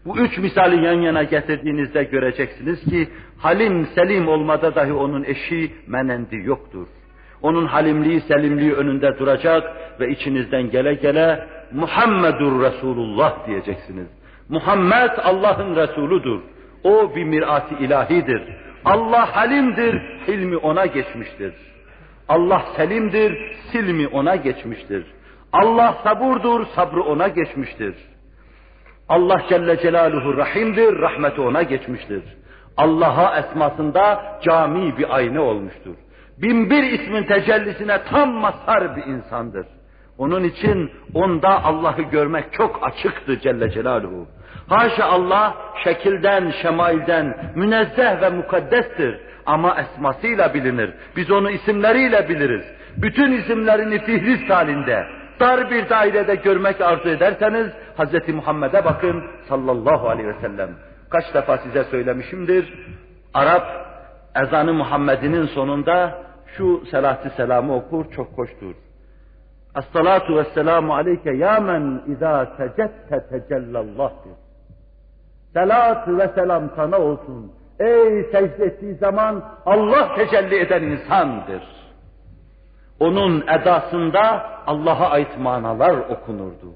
Bu üç misali yan yana getirdiğinizde göreceksiniz ki halim selim olmada dahi onun eşi menendi yoktur. Onun halimliği, selimliği önünde duracak ve içinizden gele gele Muhammedur Resulullah diyeceksiniz. Muhammed Allah'ın Resuludur. O bir mirati ilahidir. Allah halimdir, hilmi ona geçmiştir. Allah selimdir, silmi ona geçmiştir. Allah saburdur, sabrı ona geçmiştir. Allah Celle Celaluhu rahimdir, rahmeti ona geçmiştir. Allah'a esmasında cami bir ayna olmuştur. Binbir ismin tecellisine tam mazhar bir insandır. Onun için onda Allah'ı görmek çok açıktı Celle Celaluhu. Haşa Allah şekilden, şemailden münezzeh ve mukaddestir. Ama esmasıyla bilinir. Biz onu isimleriyle biliriz. Bütün isimlerini fihrist halinde, dar bir dairede görmek arzu ederseniz Hz. Muhammed'e bakın sallallahu aleyhi ve sellem. Kaç defa size söylemişimdir. Arap ezanı Muhammed'inin sonunda şu selatü selamı okur çok hoştur. Es-salatu ve selamu aleyke ya men izâ secette tecellallah Selat ve selam sana olsun. Ey secde ettiği zaman Allah tecelli eden insandır. Onun edasında Allah'a ait manalar okunurdu.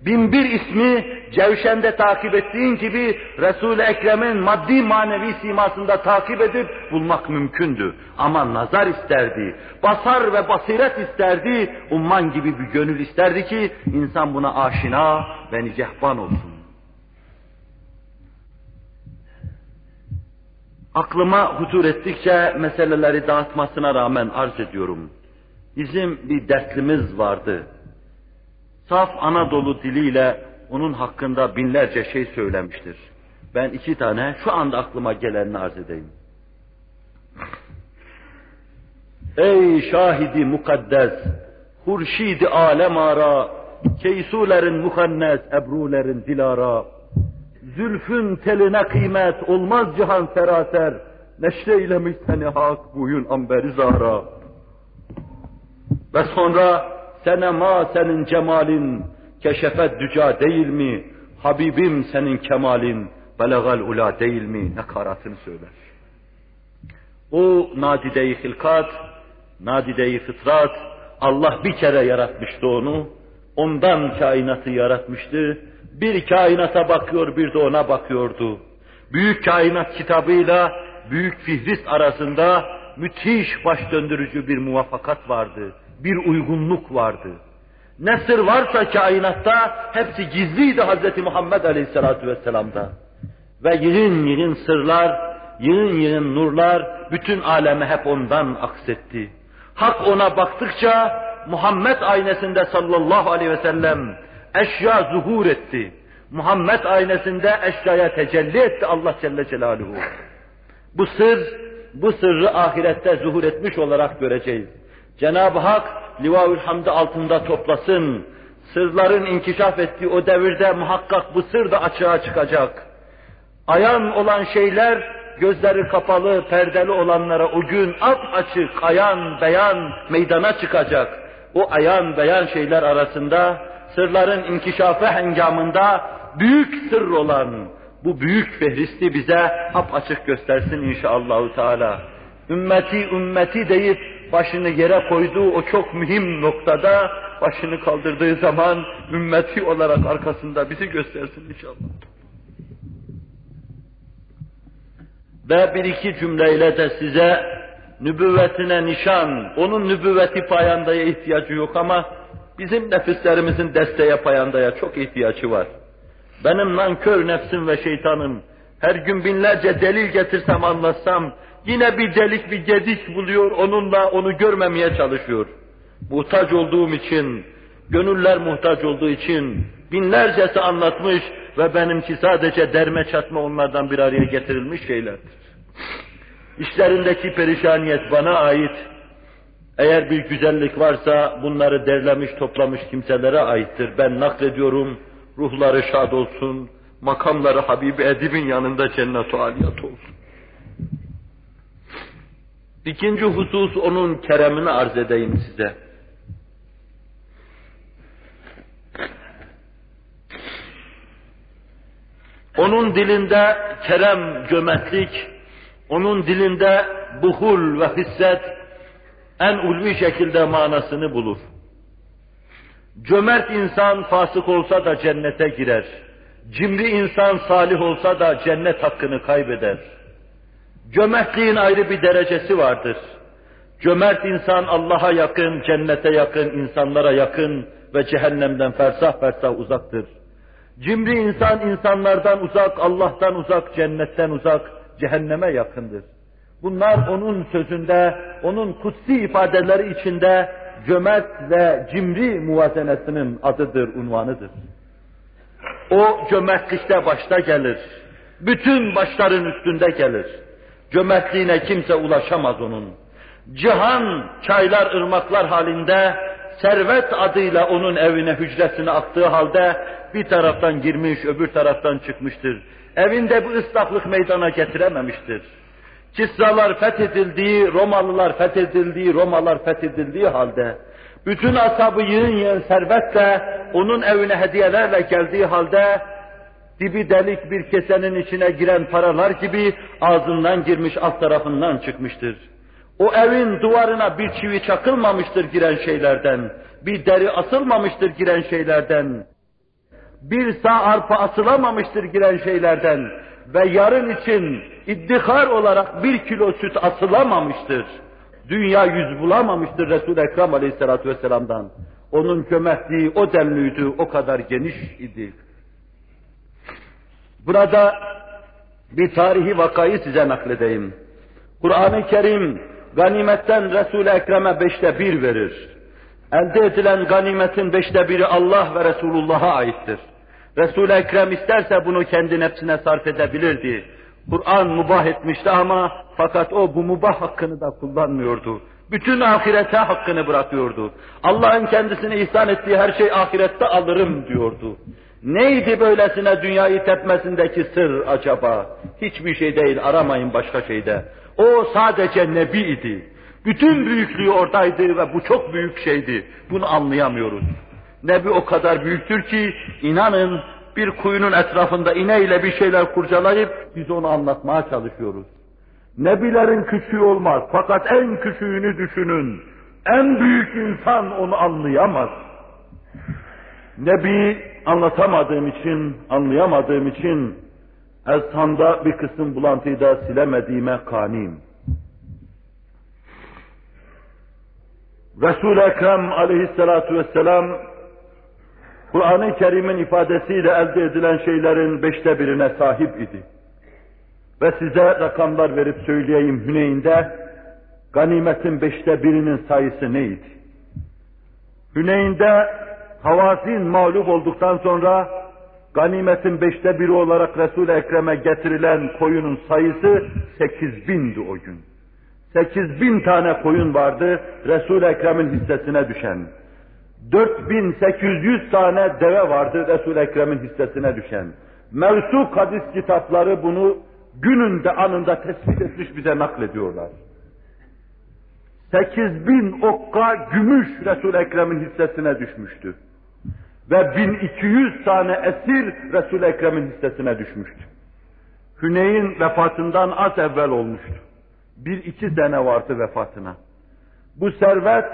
Bin bir ismi Cevşen'de takip ettiğin gibi Resul-i Ekrem'in maddi manevi simasında takip edip bulmak mümkündü. Ama nazar isterdi, basar ve basiret isterdi, umman gibi bir gönül isterdi ki insan buna aşina ve nicehban olsun. Aklıma hutur ettikçe meseleleri dağıtmasına rağmen arz ediyorum. Bizim bir dertlimiz vardı. Saf Anadolu diliyle onun hakkında binlerce şey söylemiştir. Ben iki tane şu anda aklıma gelenini arz edeyim. Ey şahidi mukaddes, hurşidi alem ara, keysulerin muhannes, ebrulerin dilara. Zülfün teline kıymet, olmaz cihan seraser, neşreylemiş seni hak buyun amberi zahra. Ve sonra senema senin cemalin, keşefet düca değil mi? Habibim senin kemalin, belegal ula değil mi? Nekaratını söyler. O nadide-i hilkat, nadide-i fıtrat, Allah bir kere yaratmıştı onu, ondan kainatı yaratmıştı, bir kainata bakıyor, bir de ona bakıyordu. Büyük kainat kitabıyla büyük fihrist arasında müthiş baş döndürücü bir muvaffakat vardı, bir uygunluk vardı. Ne sır varsa kainatta hepsi gizliydi Hz. Muhammed Aleyhisselatü Vesselam'da. Ve yığın yığın sırlar, yığın yığın nurlar bütün aleme hep ondan aksetti. Hak ona baktıkça Muhammed aynesinde sallallahu aleyhi ve sellem eşya zuhur etti. Muhammed aynesinde eşyaya tecelli etti Allah Celle Celaluhu. Bu sır, bu sırrı ahirette zuhur etmiş olarak göreceğiz. Cenab-ı Hak Livaül Hamdi altında toplasın. Sırların inkişaf ettiği o devirde muhakkak bu sır da açığa çıkacak. Ayan olan şeyler gözleri kapalı, perdeli olanlara o gün ap açık, ayan, beyan meydana çıkacak. O ayan, beyan şeyler arasında sırların inkişafı hengamında büyük sır olan bu büyük fehristi bize hap açık göstersin inşallahü teala. Ümmeti ümmeti deyip başını yere koyduğu o çok mühim noktada başını kaldırdığı zaman ümmeti olarak arkasında bizi göstersin inşallah. Ve bir iki cümleyle de size nübüvvetine nişan, onun nübüvveti payandaya ihtiyacı yok ama bizim nefislerimizin desteğe payandaya çok ihtiyacı var. Benim nankör nefsim ve şeytanım her gün binlerce delil getirsem anlatsam yine bir delik bir gedik buluyor onunla onu görmemeye çalışıyor. Muhtaç olduğum için, gönüller muhtaç olduğu için binlercesi anlatmış ve benimki sadece derme çatma onlardan bir araya getirilmiş şeylerdir. İşlerindeki perişaniyet bana ait. Eğer bir güzellik varsa bunları derlemiş toplamış kimselere aittir. Ben naklediyorum, ruhları şad olsun, makamları Habibi Edib'in yanında cennet-u aliyat olsun. İkinci husus onun keremini arz edeyim size. Onun dilinde kerem, cömertlik, onun dilinde buhul ve hisset en ulvi şekilde manasını bulur. Cömert insan fasık olsa da cennete girer. Cimri insan salih olsa da cennet hakkını kaybeder. Cömertliğin ayrı bir derecesi vardır. Cömert insan Allah'a yakın, cennete yakın, insanlara yakın ve cehennemden fersah fersah uzaktır. Cimri insan insanlardan uzak, Allah'tan uzak, cennetten uzak, cehenneme yakındır. Bunlar onun sözünde, onun kutsi ifadeleri içinde cömert ve cimri muvazenesinin adıdır, unvanıdır. O cömertlikte başta gelir. Bütün başların üstünde gelir. Cömertliğine kimse ulaşamaz onun. Cihan çaylar, ırmaklar halinde servet adıyla onun evine, hücresine aktığı halde bir taraftan girmiş, öbür taraftan çıkmıştır. Evinde bu ıslaklık meydana getirememiştir. Kisralar fethedildiği, Romalılar fethedildiği, Romalar fethedildiği halde, bütün asabı yığın yığın servetle, onun evine hediyelerle geldiği halde, dibi delik bir kesenin içine giren paralar gibi ağzından girmiş alt tarafından çıkmıştır. O evin duvarına bir çivi çakılmamıştır giren şeylerden, bir deri asılmamıştır giren şeylerden, bir sağ arpa asılamamıştır giren şeylerden ve yarın için iddihar olarak bir kilo süt asılamamıştır. Dünya yüz bulamamıştır Resul-i Ekrem Aleyhisselatü Vesselam'dan. Onun cömertliği o denliydi, o kadar geniş idi. Burada bir tarihi vakayı size nakledeyim. Kur'an-ı Kerim ganimetten Resul-i Ekrem'e beşte bir verir. Elde edilen ganimetin beşte biri Allah ve Resulullah'a aittir. Resul-i Ekrem isterse bunu kendi nefsine sarf edebilirdi. Kur'an mubah etmişti ama fakat o bu mubah hakkını da kullanmıyordu. Bütün ahirete hakkını bırakıyordu. Allah'ın kendisine ihsan ettiği her şey ahirette alırım diyordu. Neydi böylesine dünyayı tepmesindeki sır acaba? Hiçbir şey değil, aramayın başka şeyde. O sadece Nebi idi. Bütün büyüklüğü oradaydı ve bu çok büyük şeydi. Bunu anlayamıyoruz. Nebi o kadar büyüktür ki inanın bir kuyunun etrafında ineyle bir şeyler kurcalayıp biz onu anlatmaya çalışıyoruz. Nebilerin küçüğü olmaz fakat en küçüğünü düşünün. En büyük insan onu anlayamaz. Nebi anlatamadığım için, anlayamadığım için ezhanda bir kısım bulantıyı da silemediğime kaniyim. Resul-i Ekrem aleyhissalatu vesselam Kur'an-ı Kerim'in ifadesiyle elde edilen şeylerin beşte birine sahip idi. Ve size rakamlar verip söyleyeyim Hüneyn'de ganimetin beşte birinin sayısı neydi? Hüneyn'de Havazin mağlup olduktan sonra ganimetin beşte biri olarak Resul-i Ekrem'e getirilen koyunun sayısı sekiz bindi o gün. Sekiz bin tane koyun vardı Resul-i Ekrem'in hissesine düşen. 4800 tane deve vardı Resul-i Ekrem'in hissesine düşen. Mevsuk hadis kitapları bunu gününde anında tespit etmiş bize naklediyorlar. 8000 okka gümüş Resul-i Ekrem'in hissesine düşmüştü. Ve 1200 tane esir Resul-i Ekrem'in hissesine düşmüştü. Hüneyn vefatından az evvel olmuştu. Bir iki sene vardı vefatına. Bu servet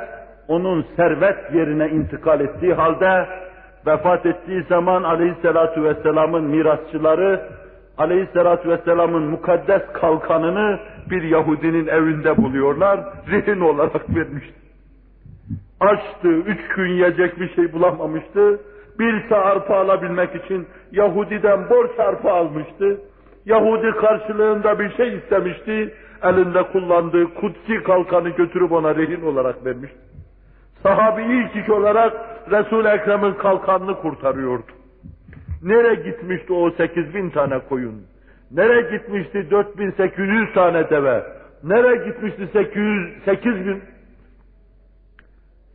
onun servet yerine intikal ettiği halde vefat ettiği zaman aleyhissalatu vesselamın mirasçıları aleyhissalatu vesselamın mukaddes kalkanını bir Yahudinin evinde buluyorlar, rehin olarak vermişti. Açtı, üç gün yiyecek bir şey bulamamıştı. Bir arpa alabilmek için Yahudi'den borç arpa almıştı. Yahudi karşılığında bir şey istemişti. Elinde kullandığı kutsi kalkanı götürüp ona rehin olarak vermişti. Sahabi ilk iş olarak Resul-i Ekrem'in kalkanını kurtarıyordu. Nereye gitmişti o 8 bin tane koyun? Nereye gitmişti 4800 tane deve? Nereye gitmişti 800, 8 bin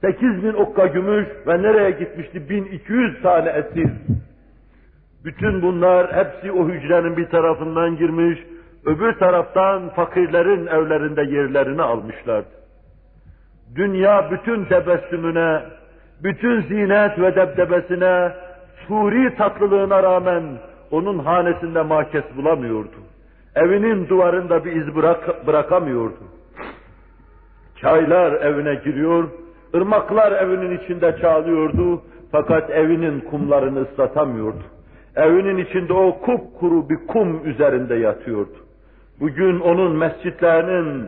8 bin okka gümüş ve nereye gitmişti 1200 tane esir? Bütün bunlar hepsi o hücrenin bir tarafından girmiş, öbür taraftan fakirlerin evlerinde yerlerini almışlardı. Dünya bütün tebessümüne, bütün zinet ve debdebesine, suri tatlılığına rağmen onun hanesinde makes bulamıyordu. Evinin duvarında bir iz bırak, bırakamıyordu. Çaylar evine giriyor, ırmaklar evinin içinde çağlıyordu fakat evinin kumlarını ıslatamıyordu. Evinin içinde o kupkuru bir kum üzerinde yatıyordu. Bugün onun mescitlerinin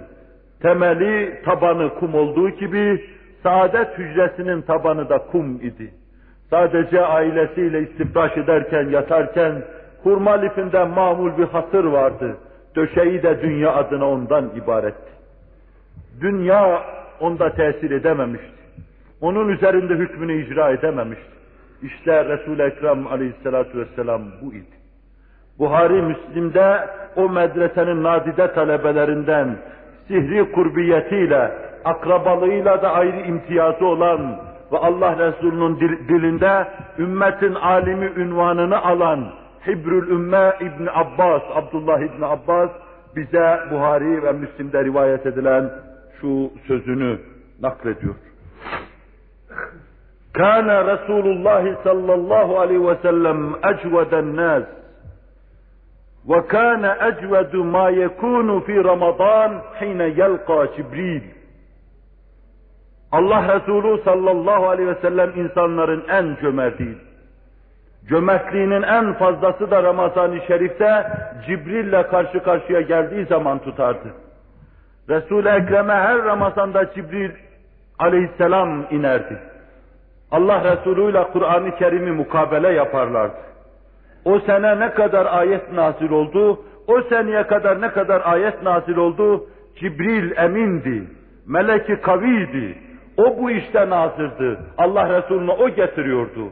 temeli, tabanı kum olduğu gibi saadet hücresinin tabanı da kum idi. Sadece ailesiyle istifraş ederken, yatarken hurma lifinden mamul bir hasır vardı. Döşeği de dünya adına ondan ibaretti. Dünya onda tesir edememişti. Onun üzerinde hükmünü icra edememişti. İşte Resul-i Ekrem aleyhissalatu vesselam bu idi. Buhari Müslim'de o medresenin nadide talebelerinden sihri kurbiyetiyle, akrabalığıyla da ayrı imtiyazı olan ve Allah Resulü'nün dilinde ümmetin alimi ünvanını alan Hibrül Ümme İbn Abbas, Abdullah İbn Abbas bize Buhari ve Müslim'de rivayet edilen şu sözünü naklediyor. Kana Resulullah sallallahu aleyhi ve sellem ecveden nas وكان أجود ما يكون في رمضان حين يلقى جبريل Allah Resulü sallallahu aleyhi ve sellem insanların en cömertiydi. Cömertliğinin en fazlası da Ramazan-ı Şerif'te Cibril'le karşı karşıya geldiği zaman tutardı. Resul-i Ekrem'e her Ramazan'da Cibril aleyhisselam inerdi. Allah Resulü ile Kur'an-ı Kerim'i mukabele yaparlardı. O sene ne kadar ayet nazil oldu, o seneye kadar ne kadar ayet nazil oldu, Cibril emindi, meleki kaviydi, o bu işte nazırdı. Allah Resulü'nü o getiriyordu.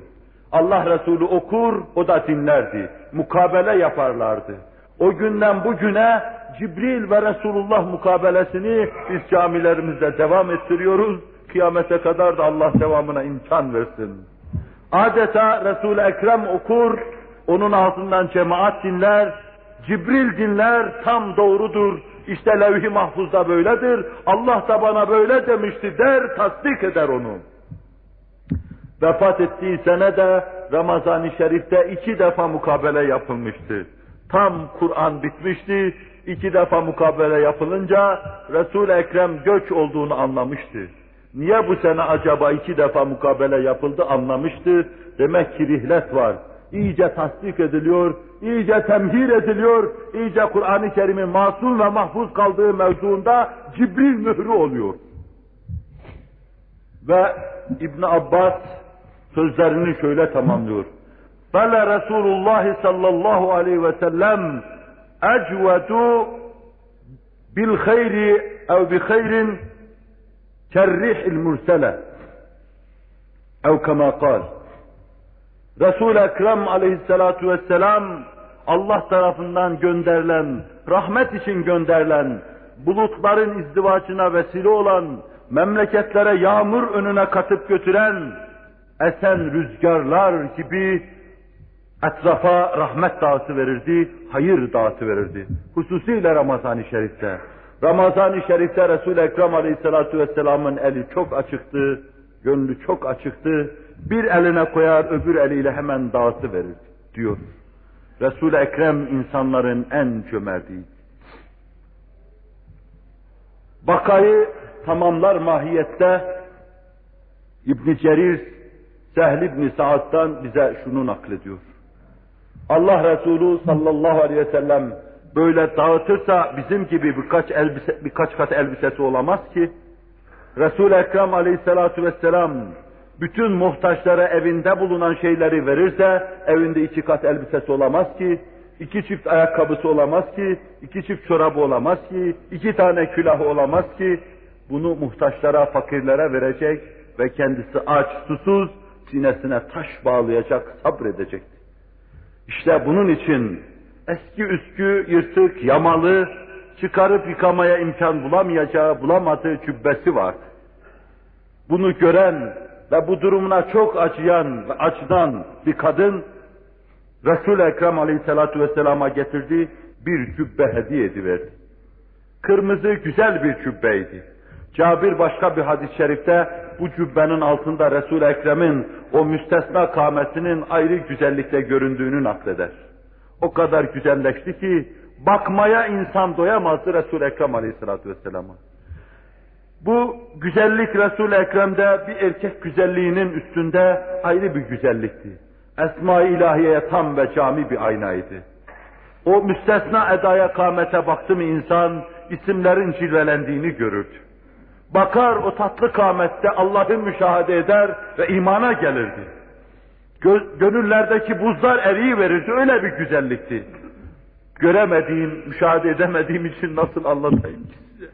Allah Resulü okur, o da dinlerdi. Mukabele yaparlardı. O günden bugüne Cibril ve Resulullah mukabelesini biz camilerimizde devam ettiriyoruz. Kıyamete kadar da Allah devamına imkan versin. Adeta Resul-i Ekrem okur, onun altından cemaat dinler, Cibril dinler, tam doğrudur. İşte levh-i mahfuzda böyledir. Allah da bana böyle demişti der, tasdik eder onu. Vefat ettiği sene de Ramazan-ı Şerif'te iki defa mukabele yapılmıştı. Tam Kur'an bitmişti, iki defa mukabele yapılınca Resul-i Ekrem göç olduğunu anlamıştı. Niye bu sene acaba iki defa mukabele yapıldı anlamıştı. Demek ki rihlet var. İyice tasdik ediliyor, iyice temhir ediliyor, iyice Kur'an-ı Kerim'in masum ve mahfuz kaldığı mevzuunda Cibril mührü oluyor. Ve İbn Abbas sözlerini şöyle tamamlıyor. Fele Resulullah sallallahu aleyhi ve sellem ecvedu bil hayri ev bi hayrin kerrihil mursele ev kema kal. Resul-i Ekrem aleyhissalatu vesselam Allah tarafından gönderilen, rahmet için gönderilen, bulutların izdivaçına vesile olan, memleketlere yağmur önüne katıp götüren, esen rüzgarlar gibi etrafa rahmet dağıtı verirdi, hayır dağıtı verirdi. Hususiyle Ramazan-ı Şerif'te. Ramazan-ı Şerif'te Resul-i Ekrem Aleyhisselatü Vesselam'ın eli çok açıktı, gönlü çok açıktı. Bir eline koyar, öbür eliyle hemen dağıtı verir diyor. Resul-i Ekrem insanların en cömertiydi. Bakayı tamamlar mahiyette İbn Cerir Sehl ibn Sa'd'dan bize şunu naklediyor. Allah Resulü sallallahu aleyhi ve sellem böyle dağıtırsa bizim gibi birkaç elbise, birkaç kat elbisesi olamaz ki. Resul-i Ekrem aleyhissalatu vesselam bütün muhtaçlara evinde bulunan şeyleri verirse evinde iki kat elbisesi olamaz ki, iki çift ayakkabısı olamaz ki, iki çift çorabı olamaz ki, iki tane külahı olamaz ki, bunu muhtaçlara, fakirlere verecek ve kendisi aç, susuz, sinesine taş bağlayacak, sabredecekti. İşte bunun için eski üskü, yırtık, yamalı, çıkarıp yıkamaya imkan bulamayacağı, bulamadığı cübbesi var. Bunu gören ve bu durumuna çok acıyan ve acıdan bir kadın, Resul-i Ekrem Aleyhisselatü Vesselam'a getirdiği bir cübbe hediye ediverdi. Kırmızı güzel bir cübbeydi. Cabir başka bir hadis-i şerifte bu cübbenin altında Resul-i Ekrem'in o müstesna kâmetinin ayrı güzellikte göründüğünü nakleder. O kadar güzelleşti ki bakmaya insan doyamazdı Resul-i Ekrem Aleyhisselatü Vesselam'a. Bu güzellik Resul-i Ekrem'de bir erkek güzelliğinin üstünde ayrı bir güzellikti. Esma-i ilahiyeye tam ve cami bir aynaydı. O müstesna edaya kâmete baktı mı insan, isimlerin cilvelendiğini görürdü. Bakar o tatlı kâmette Allah'ı müşahede eder ve imana gelirdi. Gö gönüllerdeki buzlar eriyi verirdi, öyle bir güzellikti. Göremediğim, müşahede edemediğim için nasıl anlatayım ki size?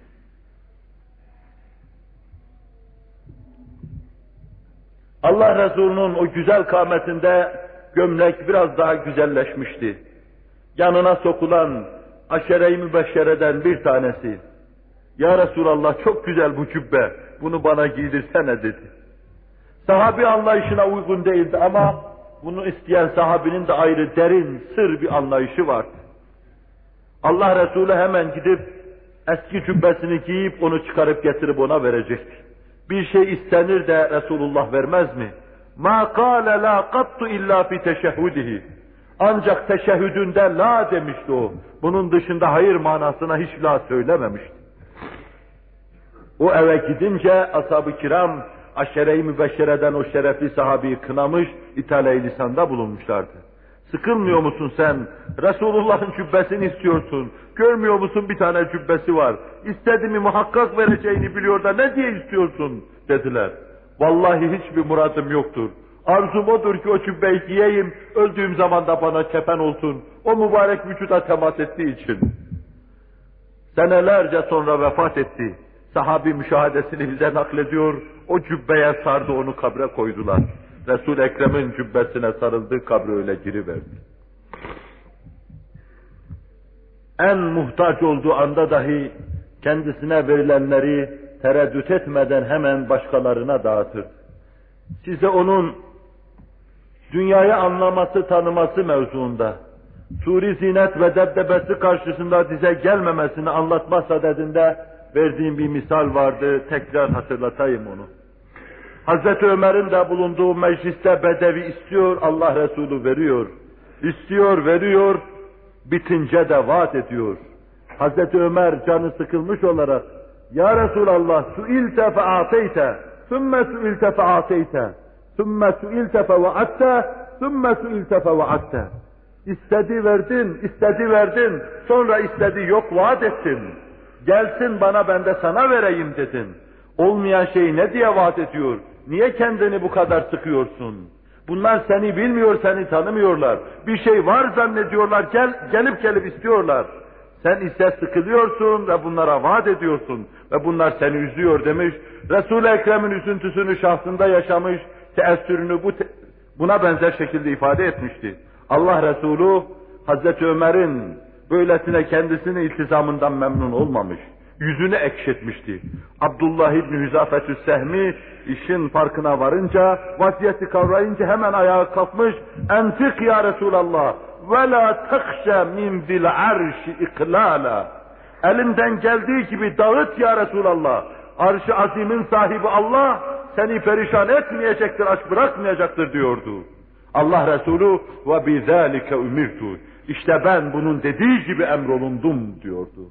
Allah Resulü'nün o güzel kâmetinde gömlek biraz daha güzelleşmişti. Yanına sokulan aşere-i mübeşşereden bir tanesi, Ya Resulallah çok güzel bu cübbe, bunu bana giydirsene dedi. Sahabi anlayışına uygun değildi ama bunu isteyen sahabinin de ayrı derin, sır bir anlayışı vardı. Allah Resulü hemen gidip eski cübbesini giyip onu çıkarıp getirip ona verecekti. Bir şey istenir de Resulullah vermez mi? Ma kâle la kattu illa fi teşehhudihi. Ancak teşehhüdünde la demişti o. Bunun dışında hayır manasına hiç la söylememişti. O eve gidince ashab-ı kiram aşere-i mübeşşereden o şerefli sahabeyi kınamış, ithale lisanda bulunmuşlardı. Sıkılmıyor musun sen? Resulullah'ın cübbesini istiyorsun. Görmüyor musun bir tane cübbesi var. İstediğimi muhakkak vereceğini biliyor da ne diye istiyorsun? Dediler. Vallahi hiçbir muradım yoktur. Arzum odur ki o cübbeyi giyeyim, öldüğüm zaman da bana kefen olsun. O mübarek vücuda temas ettiği için. Senelerce sonra vefat etti. Sahabi müşahadesini bize naklediyor. O cübbeye sardı onu kabre koydular. Resul Ekrem'in cübbesine sarıldı kabre öyle giriverdi. En muhtaç olduğu anda dahi kendisine verilenleri tereddüt etmeden hemen başkalarına dağıtır. Size onun dünyayı anlaması, tanıması mevzuunda, suri zinet ve debdebesi karşısında dize gelmemesini anlatma sadedinde verdiğim bir misal vardı, tekrar hatırlatayım onu. Hazreti Ömer'in de bulunduğu mecliste bedevi istiyor, Allah Resulü veriyor. İstiyor, veriyor, bitince de vaat ediyor. Hazreti Ömer canı sıkılmış olarak, Ya Resulallah, suilte fe sümme suilte fe sümme suilte fe sümme suilte fe vaatte. İstedi verdin, istedi verdin, sonra istedi yok vaat ettin. Gelsin bana ben de sana vereyim dedin. Olmayan şeyi ne diye vaat ediyor? Niye kendini bu kadar sıkıyorsun? Bunlar seni bilmiyor, seni tanımıyorlar. Bir şey var zannediyorlar, gel, gelip gelip istiyorlar. Sen ise sıkılıyorsun ve bunlara vaat ediyorsun ve bunlar seni üzüyor demiş. Resul-i Ekrem'in üzüntüsünü şahsında yaşamış, teessürünü bu te buna benzer şekilde ifade etmişti. Allah Resulü Hazreti Ömer'in böylesine kendisinin iltizamından memnun olmamış. Yüzünü ekşetmişti. Abdullah İbni Hüzafetü Sehmi işin farkına varınca, vaziyeti kavrayınca hemen ayağa kalkmış. Entik ya Resulallah ve la tekşe min zil arşi iklala. Elimden geldiği gibi dağıt ya Resulallah. Arş-ı azimin sahibi Allah seni perişan etmeyecektir, aç bırakmayacaktır diyordu. Allah Resulü ve bizalike umirtu. İşte ben bunun dediği gibi emrolundum diyordu.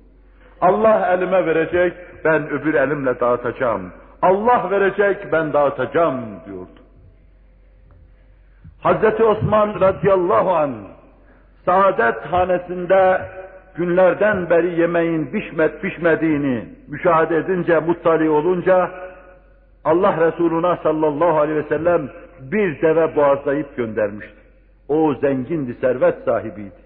Allah elime verecek, ben öbür elimle dağıtacağım. Allah verecek, ben dağıtacağım diyordu. Hazreti Osman radıyallahu anh saadet hanesinde günlerden beri yemeğin pişmet pişmediğini müşahede edince, muttali olunca Allah Resuluna sallallahu aleyhi ve sellem bir deve boğazlayıp göndermişti. O zengindi, servet sahibiydi.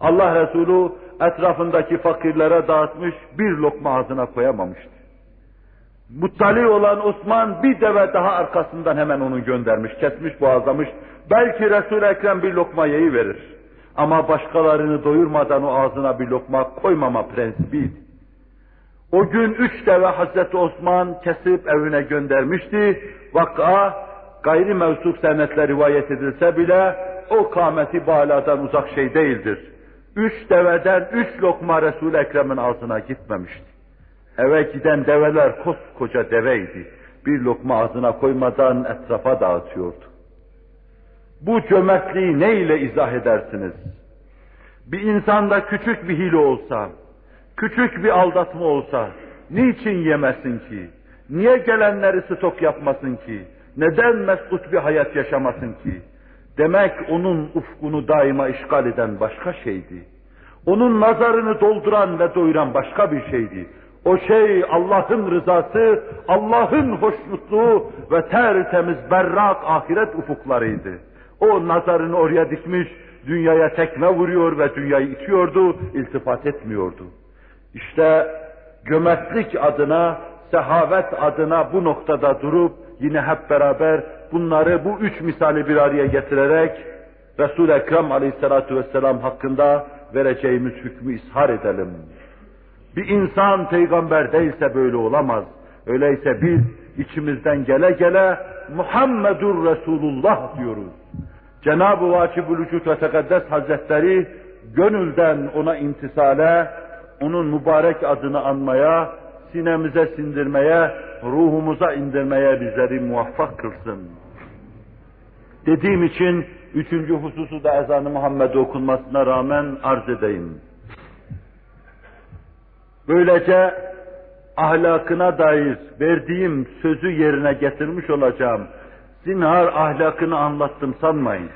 Allah Resulü etrafındaki fakirlere dağıtmış, bir lokma ağzına koyamamıştı. Muttali olan Osman bir deve daha arkasından hemen onu göndermiş, kesmiş, boğazlamış. Belki Resul-i Ekrem bir lokma verir. Ama başkalarını doyurmadan o ağzına bir lokma koymama prensibiydi. O gün üç deve Hazreti Osman kesip evine göndermişti. Vaka gayri mevsuf senetle rivayet edilse bile o kâmeti baladan uzak şey değildir. Üç deveden üç lokma Resul-i Ekrem'in ağzına gitmemişti. Eve giden develer koskoca deveydi. Bir lokma ağzına koymadan etrafa dağıtıyordu. Bu cömertliği ne ile izah edersiniz? Bir insanda küçük bir hile olsa, küçük bir aldatma olsa, niçin yemesin ki? Niye gelenleri stok yapmasın ki? Neden mesut bir hayat yaşamasın ki? Demek onun ufkunu daima işgal eden başka şeydi. Onun nazarını dolduran ve doyuran başka bir şeydi. O şey Allah'ın rızası, Allah'ın hoşnutluğu ve tertemiz berrak ahiret ufuklarıydı. O nazarını oraya dikmiş, dünyaya tekme vuruyor ve dünyayı itiyordu, iltifat etmiyordu. İşte cömertlik adına, sehavet adına bu noktada durup yine hep beraber bunları bu üç misali bir araya getirerek Resul-i Ekrem aleyhissalatu vesselam hakkında vereceğimiz hükmü ishar edelim. Bir insan peygamber değilse böyle olamaz. Öyleyse biz içimizden gele gele Muhammedur Resulullah diyoruz. Cenab-ı Vacibül Vücut ve Tekaddes Hazretleri gönülden ona intisale, onun mübarek adını anmaya, sinemize sindirmeye, ruhumuza indirmeye bizleri muvaffak kılsın. Dediğim için üçüncü hususu da ezanı Muhammed okunmasına rağmen arz edeyim. Böylece ahlakına dair verdiğim sözü yerine getirmiş olacağım. Zinhar ahlakını anlattım sanmayın.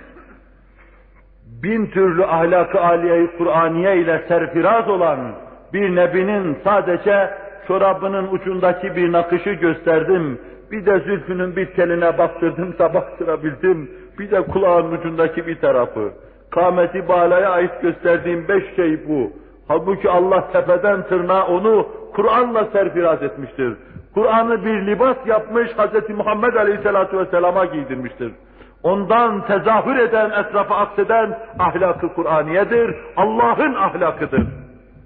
Bin türlü ahlakı aliye Kur'aniye ile serfiraz olan bir nebinin sadece çorabının ucundaki bir nakışı gösterdim. Bir de zülfünün bir teline baktırdım da baktırabildim. Bir de kulağın ucundaki bir tarafı. Kâmeti balaya ait gösterdiğim beş şey bu. Halbuki Allah tepeden tırnağa onu Kur'an'la serfiraz etmiştir. Kur'an'ı bir libas yapmış, Hz. Muhammed Aleyhisselatü Vesselam'a giydirmiştir. Ondan tezahür eden, etrafa akseden ahlakı Kur'aniyedir, Allah'ın ahlakıdır.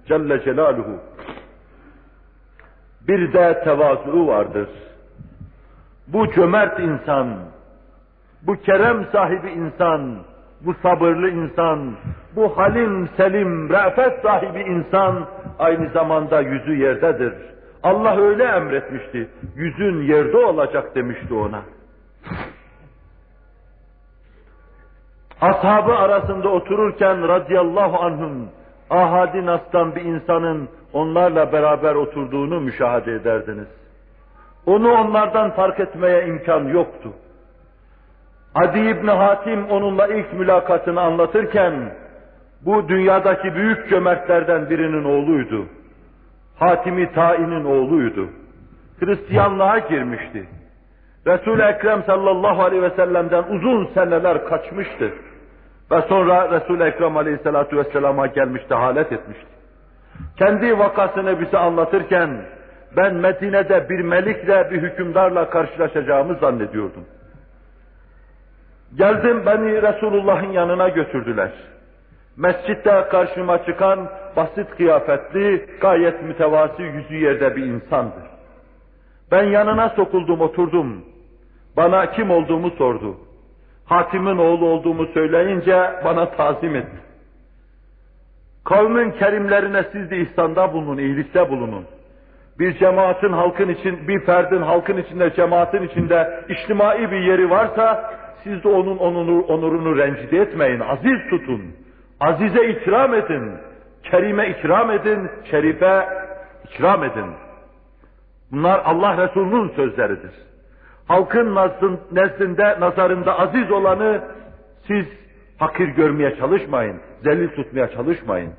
Celle Celaluhu. Bir de tevazu vardır. Bu cömert insan, bu kerem sahibi insan, bu sabırlı insan, bu halim selim, re'fet sahibi insan aynı zamanda yüzü yerdedir. Allah öyle emretmişti. Yüzün yerde olacak demişti ona. Ashabı arasında otururken radıyallahu anhum ahadi nastan bir insanın onlarla beraber oturduğunu müşahede ederdiniz. Onu onlardan fark etmeye imkan yoktu. Adi İbni Hatim onunla ilk mülakatını anlatırken bu dünyadaki büyük cömertlerden birinin oğluydu. Hatimi Tain'in oğluydu. Hristiyanlığa girmişti. Resul-i Ekrem sallallahu aleyhi ve sellem'den uzun seneler kaçmıştı. Ve sonra Resul-i Ekrem aleyhissalatu vesselama gelmişti, halet etmişti. Kendi vakasını bize anlatırken ben Medine'de bir melikle, bir hükümdarla karşılaşacağımı zannediyordum. Geldim beni Resulullah'ın yanına götürdüler. Mescitte karşıma çıkan basit kıyafetli, gayet mütevazi yüzü yerde bir insandır. Ben yanına sokuldum, oturdum. Bana kim olduğumu sordu. Hatim'in oğlu olduğumu söyleyince bana tazim etti. Kavmin kerimlerine siz de ihsanda bulunun, iyilikte bulunun. Bir cemaatin halkın için, bir ferdin halkın içinde, cemaatin içinde içtimai bir yeri varsa siz de onun onur, onurunu rencide etmeyin, aziz tutun. Azize ikram edin, kerime ikram edin, şerife ikram edin. Bunlar Allah Resulü'nün sözleridir. Halkın nezdinde, nazarında aziz olanı siz hakir görmeye çalışmayın, zelil tutmaya çalışmayın.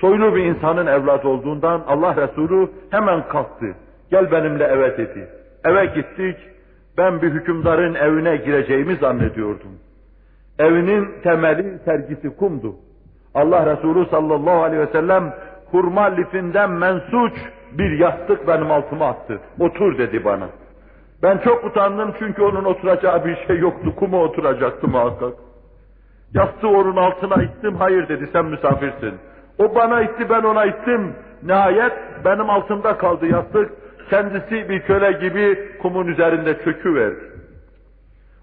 Soylu bir insanın evlat olduğundan Allah Resulü hemen kalktı. Gel benimle eve dedi. Eve gittik. Ben bir hükümdarın evine gireceğimi zannediyordum. Evinin temeli sergisi kumdu. Allah Resulü sallallahu aleyhi ve sellem hurma lifinden mensuç bir yastık benim altıma attı. Otur dedi bana. Ben çok utandım çünkü onun oturacağı bir şey yoktu. Kuma oturacaktı muhakkak. Yastığı onun altına ittim. Hayır dedi sen misafirsin. O bana itti ben ona ittim. Nihayet benim altımda kaldı yastık. Kendisi bir köle gibi kumun üzerinde çöküver.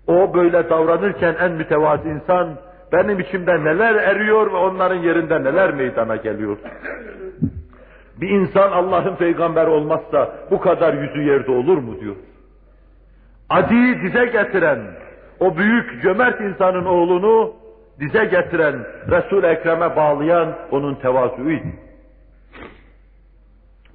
O böyle davranırken en mütevazi insan benim içimde neler eriyor ve onların yerinde neler meydana geliyor. Bir insan Allah'ın peygamber olmazsa bu kadar yüzü yerde olur mu diyor. Adi dize getiren, o büyük cömert insanın oğlunu dize getiren, Resul-i Ekrem'e bağlayan onun tevazuuydu.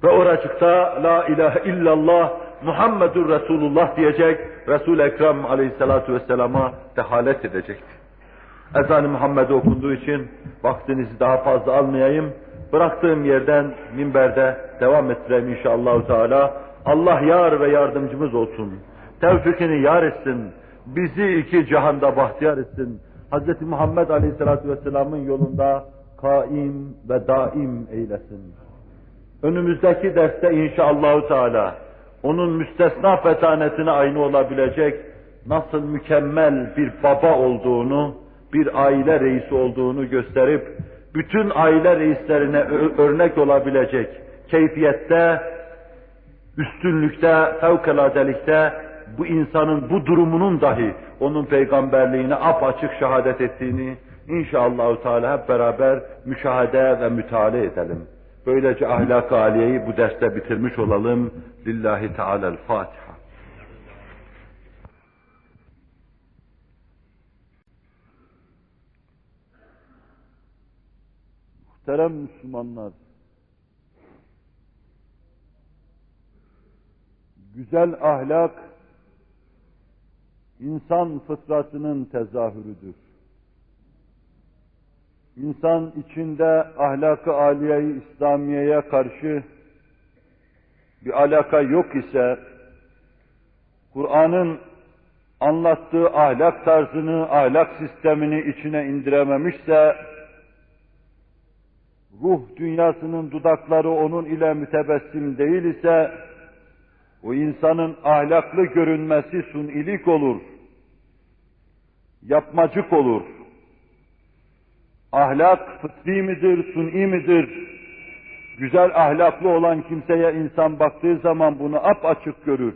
Ve oracıkta La ilahe illallah Muhammedur Resulullah diyecek, Resul-i Ekrem aleyhissalatu vesselama dehalet edecekti. Ezan-ı Muhammed'i okunduğu için vaktinizi daha fazla almayayım. Bıraktığım yerden minberde devam ettireyim inşallah Teala. Allah yar ve yardımcımız olsun. Tevfikini yar etsin. Bizi iki cihanda bahtiyar etsin. Hz. Muhammed Aleyhisselatü Vesselam'ın yolunda kaim ve daim eylesin. Önümüzdeki derste inşallah Teala onun müstesna fetanetine aynı olabilecek nasıl mükemmel bir baba olduğunu, bir aile reisi olduğunu gösterip bütün aile reislerine örnek olabilecek keyfiyette, üstünlükte, fevkaladelikte bu insanın bu durumunun dahi onun peygamberliğine apaçık şehadet ettiğini inşallah Teala hep beraber müşahede ve müteala edelim. Böylece ahlak-ı aliyeyi bu derste bitirmiş olalım. Lillahi Teala'l Fatiha. Muhterem Müslümanlar, güzel ahlak insan fıtratının tezahürüdür. İnsan içinde ahlakı aliyeyi İslamiye'ye karşı bir alaka yok ise, Kur'an'ın anlattığı ahlak tarzını, ahlak sistemini içine indirememişse, ruh dünyasının dudakları onun ile mütebessim değil ise, o insanın ahlaklı görünmesi sunilik olur, yapmacık olur. Ahlak fıtri midir, suni midir? Güzel ahlaklı olan kimseye insan baktığı zaman bunu ap açık görür.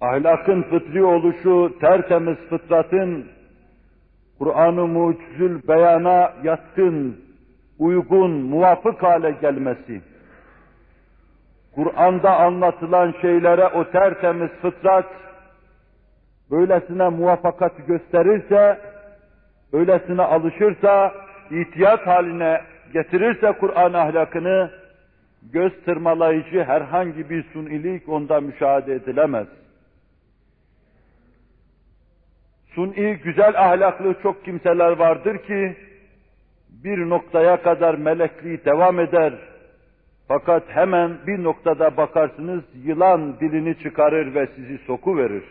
Ahlakın fıtri oluşu, tertemiz fıtratın Kur'an-ı mucizül beyana yatkın, uygun, muvafık hale gelmesi, Kur'an'da anlatılan şeylere o tertemiz fıtrat, böylesine muvaffakat gösterirse, öylesine alışırsa, ihtiyat haline getirirse Kur'an ahlakını, göz tırmalayıcı herhangi bir sunilik onda müşahede edilemez. Suni güzel ahlaklı çok kimseler vardır ki, bir noktaya kadar melekliği devam eder. Fakat hemen bir noktada bakarsınız yılan dilini çıkarır ve sizi soku verir.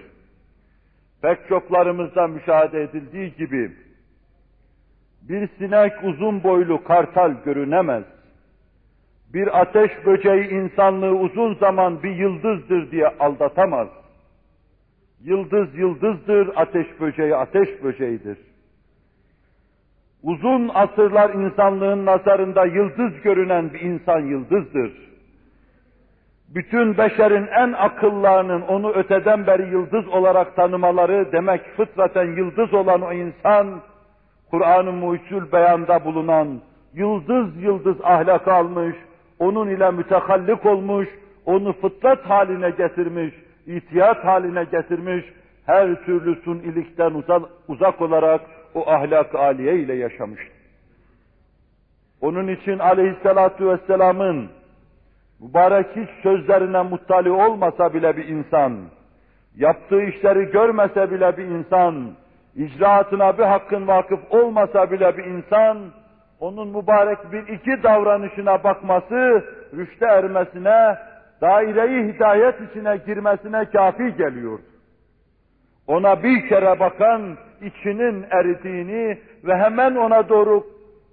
Pek çoklarımızda müşahede edildiği gibi bir sinek uzun boylu kartal görünemez. Bir ateş böceği insanlığı uzun zaman bir yıldızdır diye aldatamaz. Yıldız yıldızdır, ateş böceği ateş böceğidir. Uzun asırlar insanlığın nazarında yıldız görünen bir insan yıldızdır. Bütün beşerin en akıllarının onu öteden beri yıldız olarak tanımaları demek fıtraten yıldız olan o insan, Kur'an-ı Mucizül Beyan'da bulunan yıldız yıldız ahlak almış, onun ile mütehallik olmuş, onu fıtrat haline getirmiş, itiyat haline getirmiş, her türlü sunilikten uzak, olarak o ahlak aliye ile yaşamıştır. Onun için aleyhissalatu vesselamın mübarek hiç sözlerine muttali olmasa bile bir insan, yaptığı işleri görmese bile bir insan, icraatına bir hakkın vakıf olmasa bile bir insan, onun mübarek bir iki davranışına bakması, rüşte ermesine, daire-i hidayet içine girmesine kafi geliyordu. Ona bir kere bakan, içinin eridiğini ve hemen ona doğru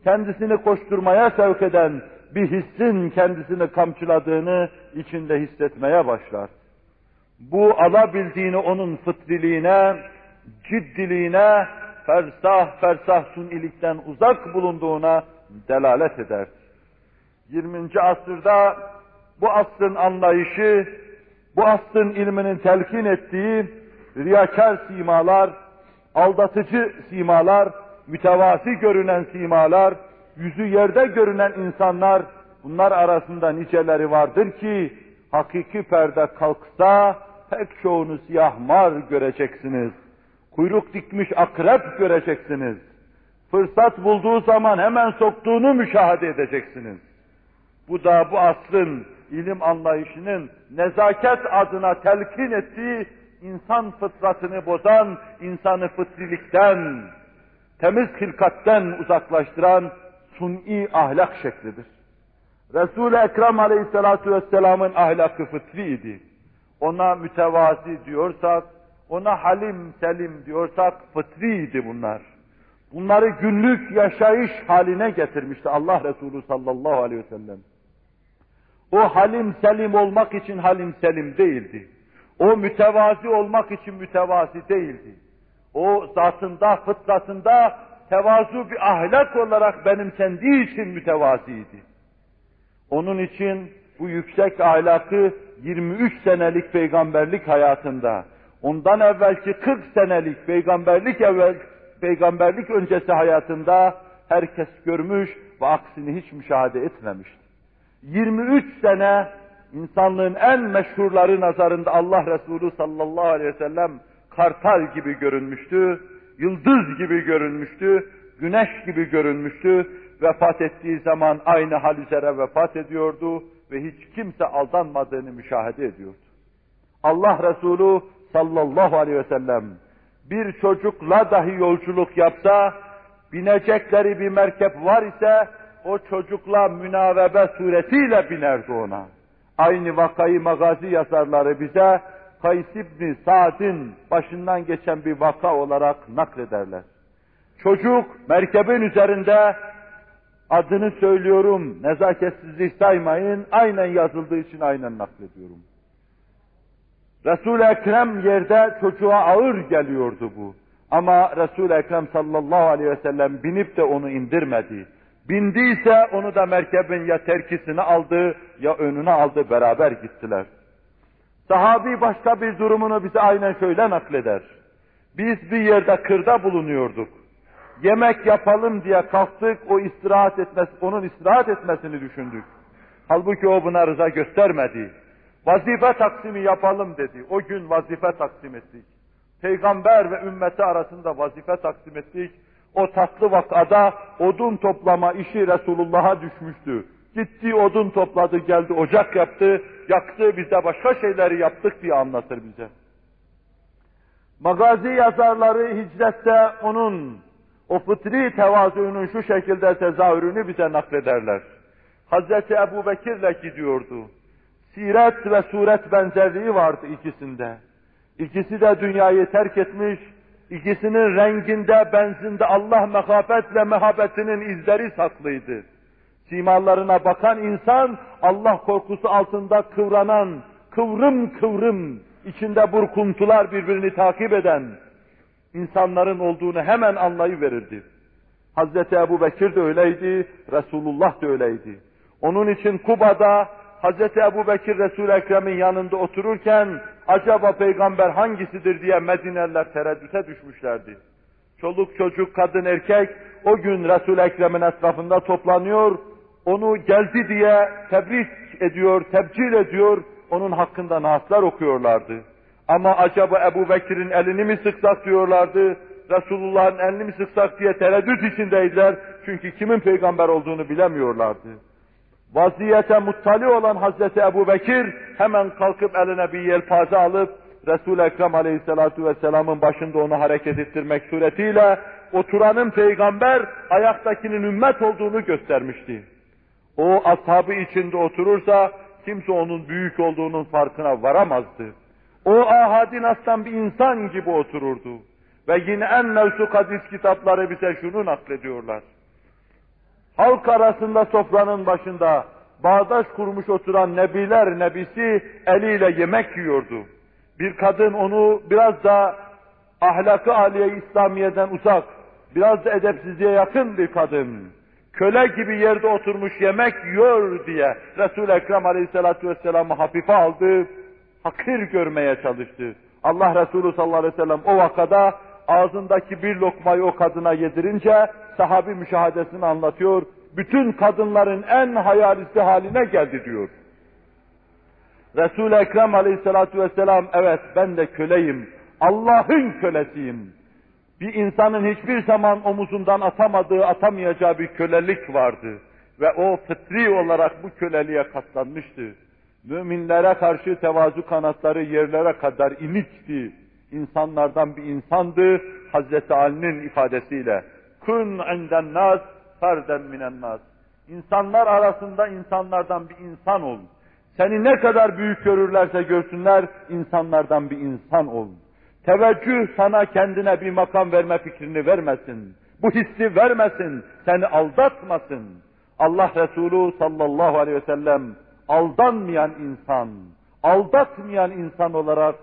kendisini koşturmaya sevk eden bir hissin kendisini kamçıladığını içinde hissetmeye başlar. Bu alabildiğini onun fıtriliğine, ciddiliğine, fersah fersah sunilikten uzak bulunduğuna delalet eder. 20. asırda bu asrın anlayışı, bu asrın ilminin telkin ettiği riyakar simalar, aldatıcı simalar, mütevazi görünen simalar, yüzü yerde görünen insanlar, bunlar arasında niceleri vardır ki, hakiki perde kalksa, pek çoğunu siyah mar göreceksiniz. Kuyruk dikmiş akrep göreceksiniz. Fırsat bulduğu zaman hemen soktuğunu müşahede edeceksiniz. Bu da bu asrın ilim anlayışının nezaket adına telkin ettiği insan fıtratını bozan, insanı fıtrilikten, temiz hilkatten uzaklaştıran suni ahlak şeklidir. Resul-i Ekrem Aleyhisselatü Vesselam'ın ahlakı fıtriydi. Ona mütevazi diyorsak, ona halim selim diyorsak fıtriydi bunlar. Bunları günlük yaşayış haline getirmişti Allah Resulü sallallahu aleyhi ve sellem. O halim selim olmak için halim selim değildi. O mütevazi olmak için mütevazi değildi. O zatında, fıtratında tevazu bir ahlak olarak benimsendiği için mütevaziydi. Onun için bu yüksek ahlakı 23 senelik peygamberlik hayatında, ondan evvelki 40 senelik peygamberlik evvel, peygamberlik öncesi hayatında herkes görmüş ve aksini hiç müşahede etmemişti. 23 sene insanlığın en meşhurları nazarında Allah Resulü sallallahu aleyhi ve sellem kartal gibi görünmüştü, yıldız gibi görünmüştü, güneş gibi görünmüştü. Vefat ettiği zaman aynı hal üzere vefat ediyordu ve hiç kimse aldanmadığını müşahede ediyordu. Allah Resulü sallallahu aleyhi ve sellem bir çocukla dahi yolculuk yapsa, binecekleri bir merkep var ise o çocukla münavebe suretiyle binerdi ona. Aynı vakayı magazi yazarları bize Kays İbni Sa'd'in başından geçen bir vaka olarak naklederler. Çocuk merkebin üzerinde adını söylüyorum, nezaketsizlik saymayın, aynen yazıldığı için aynen naklediyorum. Resul-i Ekrem yerde çocuğa ağır geliyordu bu. Ama Resul-i Ekrem sallallahu aleyhi ve sellem binip de onu indirmedi. Bindiyse onu da merkebin ya terkisini aldı ya önüne aldı beraber gittiler. Sahabi başka bir durumunu bize aynen şöyle nakleder. Biz bir yerde kırda bulunuyorduk. Yemek yapalım diye kalktık, o istirahat etmesi, onun istirahat etmesini düşündük. Halbuki o buna rıza göstermedi. Vazife taksimi yapalım dedi. O gün vazife taksim ettik. Peygamber ve ümmeti arasında vazife taksim ettik. O tatlı vakada odun toplama işi Resulullah'a düşmüştü. Gitti odun topladı, geldi ocak yaptı, yaktı, biz de başka şeyleri yaptık diye anlatır bize. Magazi yazarları hicrette onun o fıtri tevazuunun şu şekilde tezahürünü bize naklederler. Hazreti Ebu Bekir'le gidiyordu. Siret ve suret benzerliği vardı ikisinde. İkisi de dünyayı terk etmiş, ikisinin renginde, benzinde Allah mehafet ve mehabetinin izleri saklıydı. Simalarına bakan insan, Allah korkusu altında kıvranan, kıvrım kıvrım, içinde burkuntular birbirini takip eden insanların olduğunu hemen anlayıverirdi. Hazreti Ebu Bekir de öyleydi, Resulullah da öyleydi. Onun için Kuba'da Hazreti Ebu Bekir Resul-i Ekrem'in yanında otururken acaba peygamber hangisidir diye Medineliler tereddüte düşmüşlerdi. Çoluk çocuk, kadın erkek o gün Resul-i Ekrem'in etrafında toplanıyor, onu geldi diye tebrik ediyor, tebcil ediyor, onun hakkında naatlar okuyorlardı. Ama acaba Ebu Bekir'in elini mi sıksak diyorlardı, Resulullah'ın elini mi sıksak diye tereddüt içindeydiler. Çünkü kimin peygamber olduğunu bilemiyorlardı. Vaziyete muttali olan Hazreti Ebu Bekir hemen kalkıp eline bir yelpaze alıp Resul-i Ekrem Aleyhisselatü Vesselam'ın başında onu hareket ettirmek suretiyle oturanın peygamber, ayaktakinin ümmet olduğunu göstermişti. O ashabı içinde oturursa kimse onun büyük olduğunun farkına varamazdı. O ahadin aslan bir insan gibi otururdu. Ve yine en mevsuk hadis kitapları bize şunu naklediyorlar. Halk arasında sofranın başında bağdaş kurmuş oturan nebiler nebisi eliyle yemek yiyordu. Bir kadın onu biraz da ahlakı aliye İslamiye'den uzak, biraz da edepsizliğe yakın bir kadın, köle gibi yerde oturmuş yemek yiyor diye Resul-i Ekrem Aleyhisselatü Vesselam'ı hafife aldı, hakir görmeye çalıştı. Allah Resulü sallallahu aleyhi ve sellem o vakada ağzındaki bir lokmayı o kadına yedirince sahabi müşahadesini anlatıyor. Bütün kadınların en hayalisi haline geldi diyor. Resul-i Ekrem aleyhissalatu vesselam evet ben de köleyim. Allah'ın kölesiyim. Bir insanın hiçbir zaman omuzundan atamadığı, atamayacağı bir kölelik vardı. Ve o fıtri olarak bu köleliğe katlanmıştı. Müminlere karşı tevazu kanatları yerlere kadar inikti. İnsanlardan bir insandı. Hazreti Ali'nin ifadesiyle. Kun inden nas, ferden minen nas. İnsanlar arasında insanlardan bir insan ol. Seni ne kadar büyük görürlerse görsünler, insanlardan bir insan ol. Teveccüh sana kendine bir makam verme fikrini vermesin. Bu hissi vermesin, seni aldatmasın. Allah Resulü sallallahu aleyhi ve sellem aldanmayan insan, aldatmayan insan olarak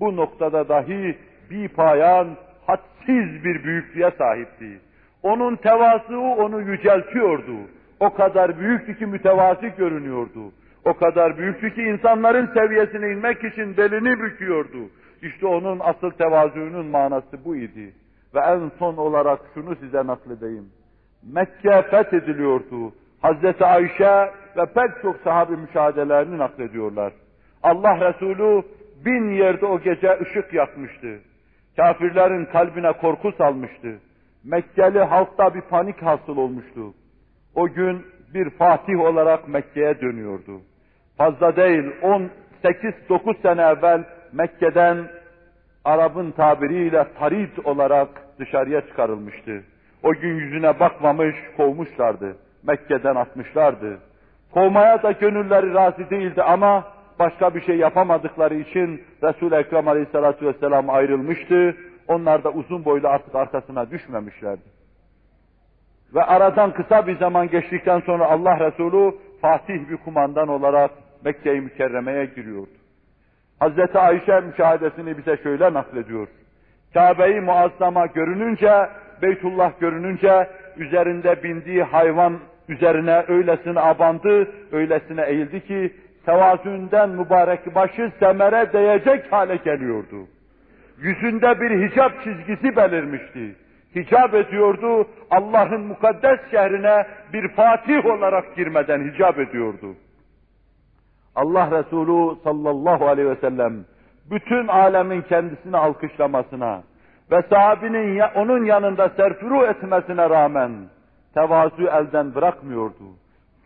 bu noktada dahi bir payan, hadsiz bir büyüklüğe sahipti. Onun tevazu onu yüceltiyordu. O kadar büyüktü ki mütevazi görünüyordu. O kadar büyüktü ki insanların seviyesine inmek için belini büküyordu. İşte onun asıl tevazuunun manası bu idi. Ve en son olarak şunu size nakledeyim. Mekke fethediliyordu. Hazreti Ayşe ve pek çok sahabi müşahedelerini naklediyorlar. Allah Resulü bin yerde o gece ışık yakmıştı. Kafirlerin kalbine korku salmıştı. Mekkeli halkta bir panik hasıl olmuştu. O gün bir fatih olarak Mekke'ye dönüyordu. Fazla değil 18-9 sene evvel Mekke'den Arap'ın tabiriyle tarid olarak dışarıya çıkarılmıştı. O gün yüzüne bakmamış, kovmuşlardı. Mekke'den atmışlardı. Kovmaya da gönülleri razı değildi ama başka bir şey yapamadıkları için Resul-i Ekrem Aleyhisselatü Vesselam ayrılmıştı. Onlar da uzun boylu artık arkasına düşmemişlerdi. Ve aradan kısa bir zaman geçtikten sonra Allah Resulü Fatih bir kumandan olarak Mekke-i Mükerreme'ye giriyordu. Hazreti Ayşe müşahedesini bize şöyle naklediyor. Kabe-i Muazzama görününce, Beytullah görününce üzerinde bindiği hayvan üzerine öylesine abandı, öylesine eğildi ki tevazünden mübarek başı semere değecek hale geliyordu. Yüzünde bir hicap çizgisi belirmişti. Hicap ediyordu, Allah'ın mukaddes şehrine bir fatih olarak girmeden hicap ediyordu. Allah Resulü sallallahu aleyhi ve sellem bütün alemin kendisini alkışlamasına ve sahabinin onun yanında serfuru etmesine rağmen tevazu elden bırakmıyordu.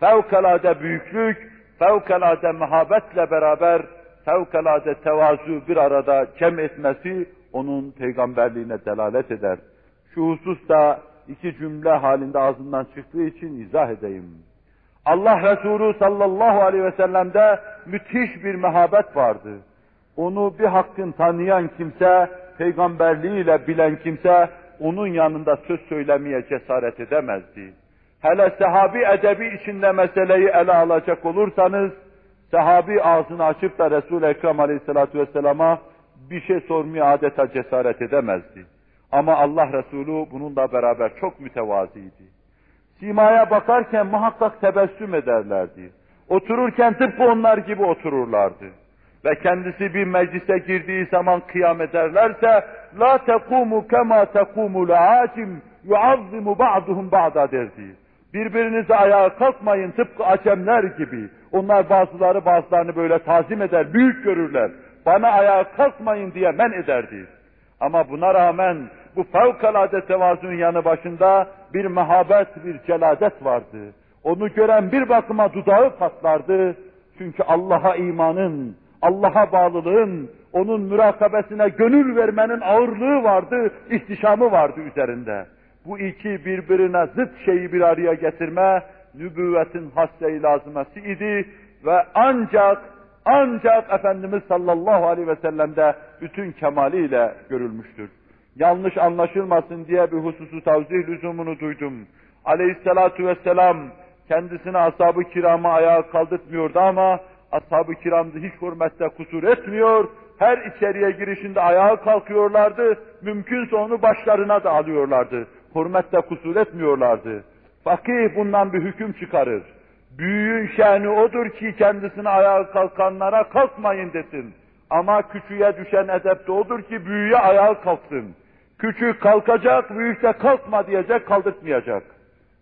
Fevkalade büyüklük, fevkalade mehabetle beraber fevkalade tevazu bir arada cem etmesi onun peygamberliğine delalet eder. Şu hususta iki cümle halinde ağzından çıktığı için izah edeyim. Allah Resulü sallallahu aleyhi ve sellem'de müthiş bir mehabet vardı. Onu bir hakkın tanıyan kimse, peygamberliğiyle bilen kimse, onun yanında söz söylemeye cesaret edemezdi. Hele sahabi edebi içinde meseleyi ele alacak olursanız, sahabi ağzını açıp da Resul-i Ekrem aleyhissalatu vesselama bir şey sormaya adeta cesaret edemezdi. Ama Allah Resulü bununla beraber çok mütevaziydi. Simaya bakarken muhakkak tebessüm ederlerdi. Otururken tıpkı onlar gibi otururlardı. Ve kendisi bir meclise girdiği zaman kıyam ederlerse la tekumu kema tekumu la'acim yuazzimu ba'duhum ba'da derdi. Birbirinize ayağa kalkmayın tıpkı acemler gibi. Onlar bazıları bazılarını böyle tazim eder, büyük görürler. Bana ayağa kalkmayın diye men ederdi. Ama buna rağmen bu fevkalade tevazun yanı başında bir mehabet, bir celadet vardı. Onu gören bir bakıma dudağı patlardı. Çünkü Allah'a imanın, Allah'a bağlılığın, onun mürakabesine gönül vermenin ağırlığı vardı, ihtişamı vardı üzerinde. Bu iki birbirine zıt şeyi bir araya getirme, nübüvvetin hasse-i lazımesi idi ve ancak ancak Efendimiz sallallahu aleyhi ve sellem'de bütün kemaliyle görülmüştür. Yanlış anlaşılmasın diye bir hususu tavzih lüzumunu duydum. Aleyhissalatu vesselam kendisine ashab-ı kirama ayağa kaldırtmıyordu ama ashab-ı kiramda hiç hürmette kusur etmiyor. Her içeriye girişinde ayağa kalkıyorlardı. Mümkünse onu başlarına da alıyorlardı. Hürmette kusur etmiyorlardı. Fakih bundan bir hüküm çıkarır. Büyüğün şeni odur ki kendisine ayağa kalkanlara kalkmayın desin. Ama küçüğe düşen edep de odur ki büyüğe ayağa kalksın. Küçük kalkacak, büyük de kalkma diyecek, kaldırtmayacak.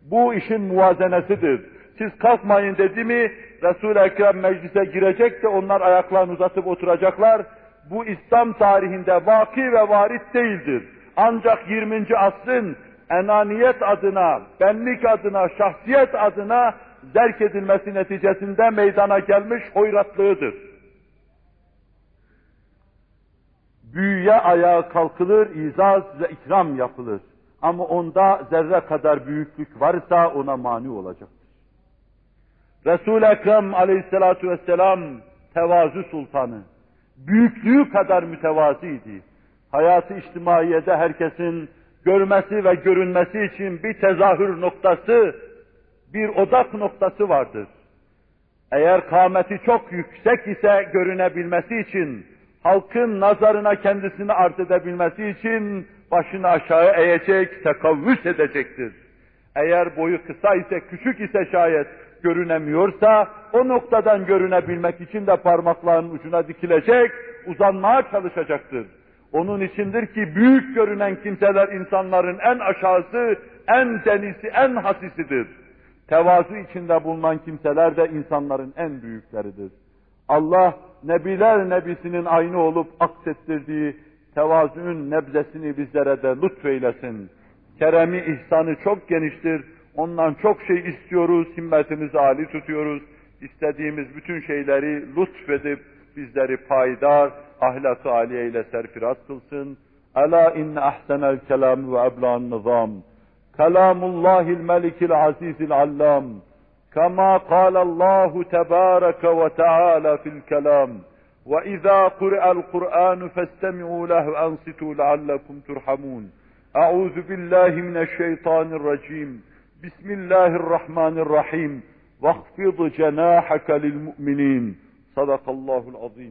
Bu işin muvazenesidir. Siz kalkmayın dedi mi, Resul-i Ekrem meclise girecek de onlar ayaklarını uzatıp oturacaklar. Bu İslam tarihinde vaki ve varit değildir. Ancak 20. asrın enaniyet adına, benlik adına, şahsiyet adına zerk edilmesi neticesinde meydana gelmiş hoyratlığıdır. Büyüye ayağa kalkılır, izaz ve ikram yapılır. Ama onda zerre kadar büyüklük varsa ona mani olacaktır. Resul-i Ekrem aleyhissalatu vesselam tevazu sultanı. Büyüklüğü kadar mütevaziydi. Hayatı içtimaiyede herkesin görmesi ve görünmesi için bir tezahür noktası, bir odak noktası vardır. Eğer kâmeti çok yüksek ise görünebilmesi için, halkın nazarına kendisini arz edebilmesi için başını aşağı eğecek, tekavvüs edecektir. Eğer boyu kısa ise, küçük ise şayet görünemiyorsa, o noktadan görünebilmek için de parmaklarının ucuna dikilecek, uzanmaya çalışacaktır. Onun içindir ki büyük görünen kimseler insanların en aşağısı, en denisi, en hasisidir. Tevazu içinde bulunan kimseler de insanların en büyükleridir. Allah Nebiler Nebisinin aynı olup aksettirdiği tevazuun nebzesini bizlere de lütfeylesin. Keremi, ihsanı çok geniştir. Ondan çok şey istiyoruz, himmetimizi âli tutuyoruz. İstediğimiz bütün şeyleri lütfedip bizleri payidar, ahlak-ı aliye ile serfiraz kılsın. Ela inne ahsenel kelam ve ebla'n nizam. Kelamullahil melikil azizil allam. كما قال الله تبارك وتعالى في الكلام وإذا قرئ القرآن فاستمعوا له وأنصتوا لعلكم ترحمون. أعوذ بالله من الشيطان الرجيم. بسم الله الرحمن الرحيم. واخفض جناحك للمؤمنين. صدق الله العظيم.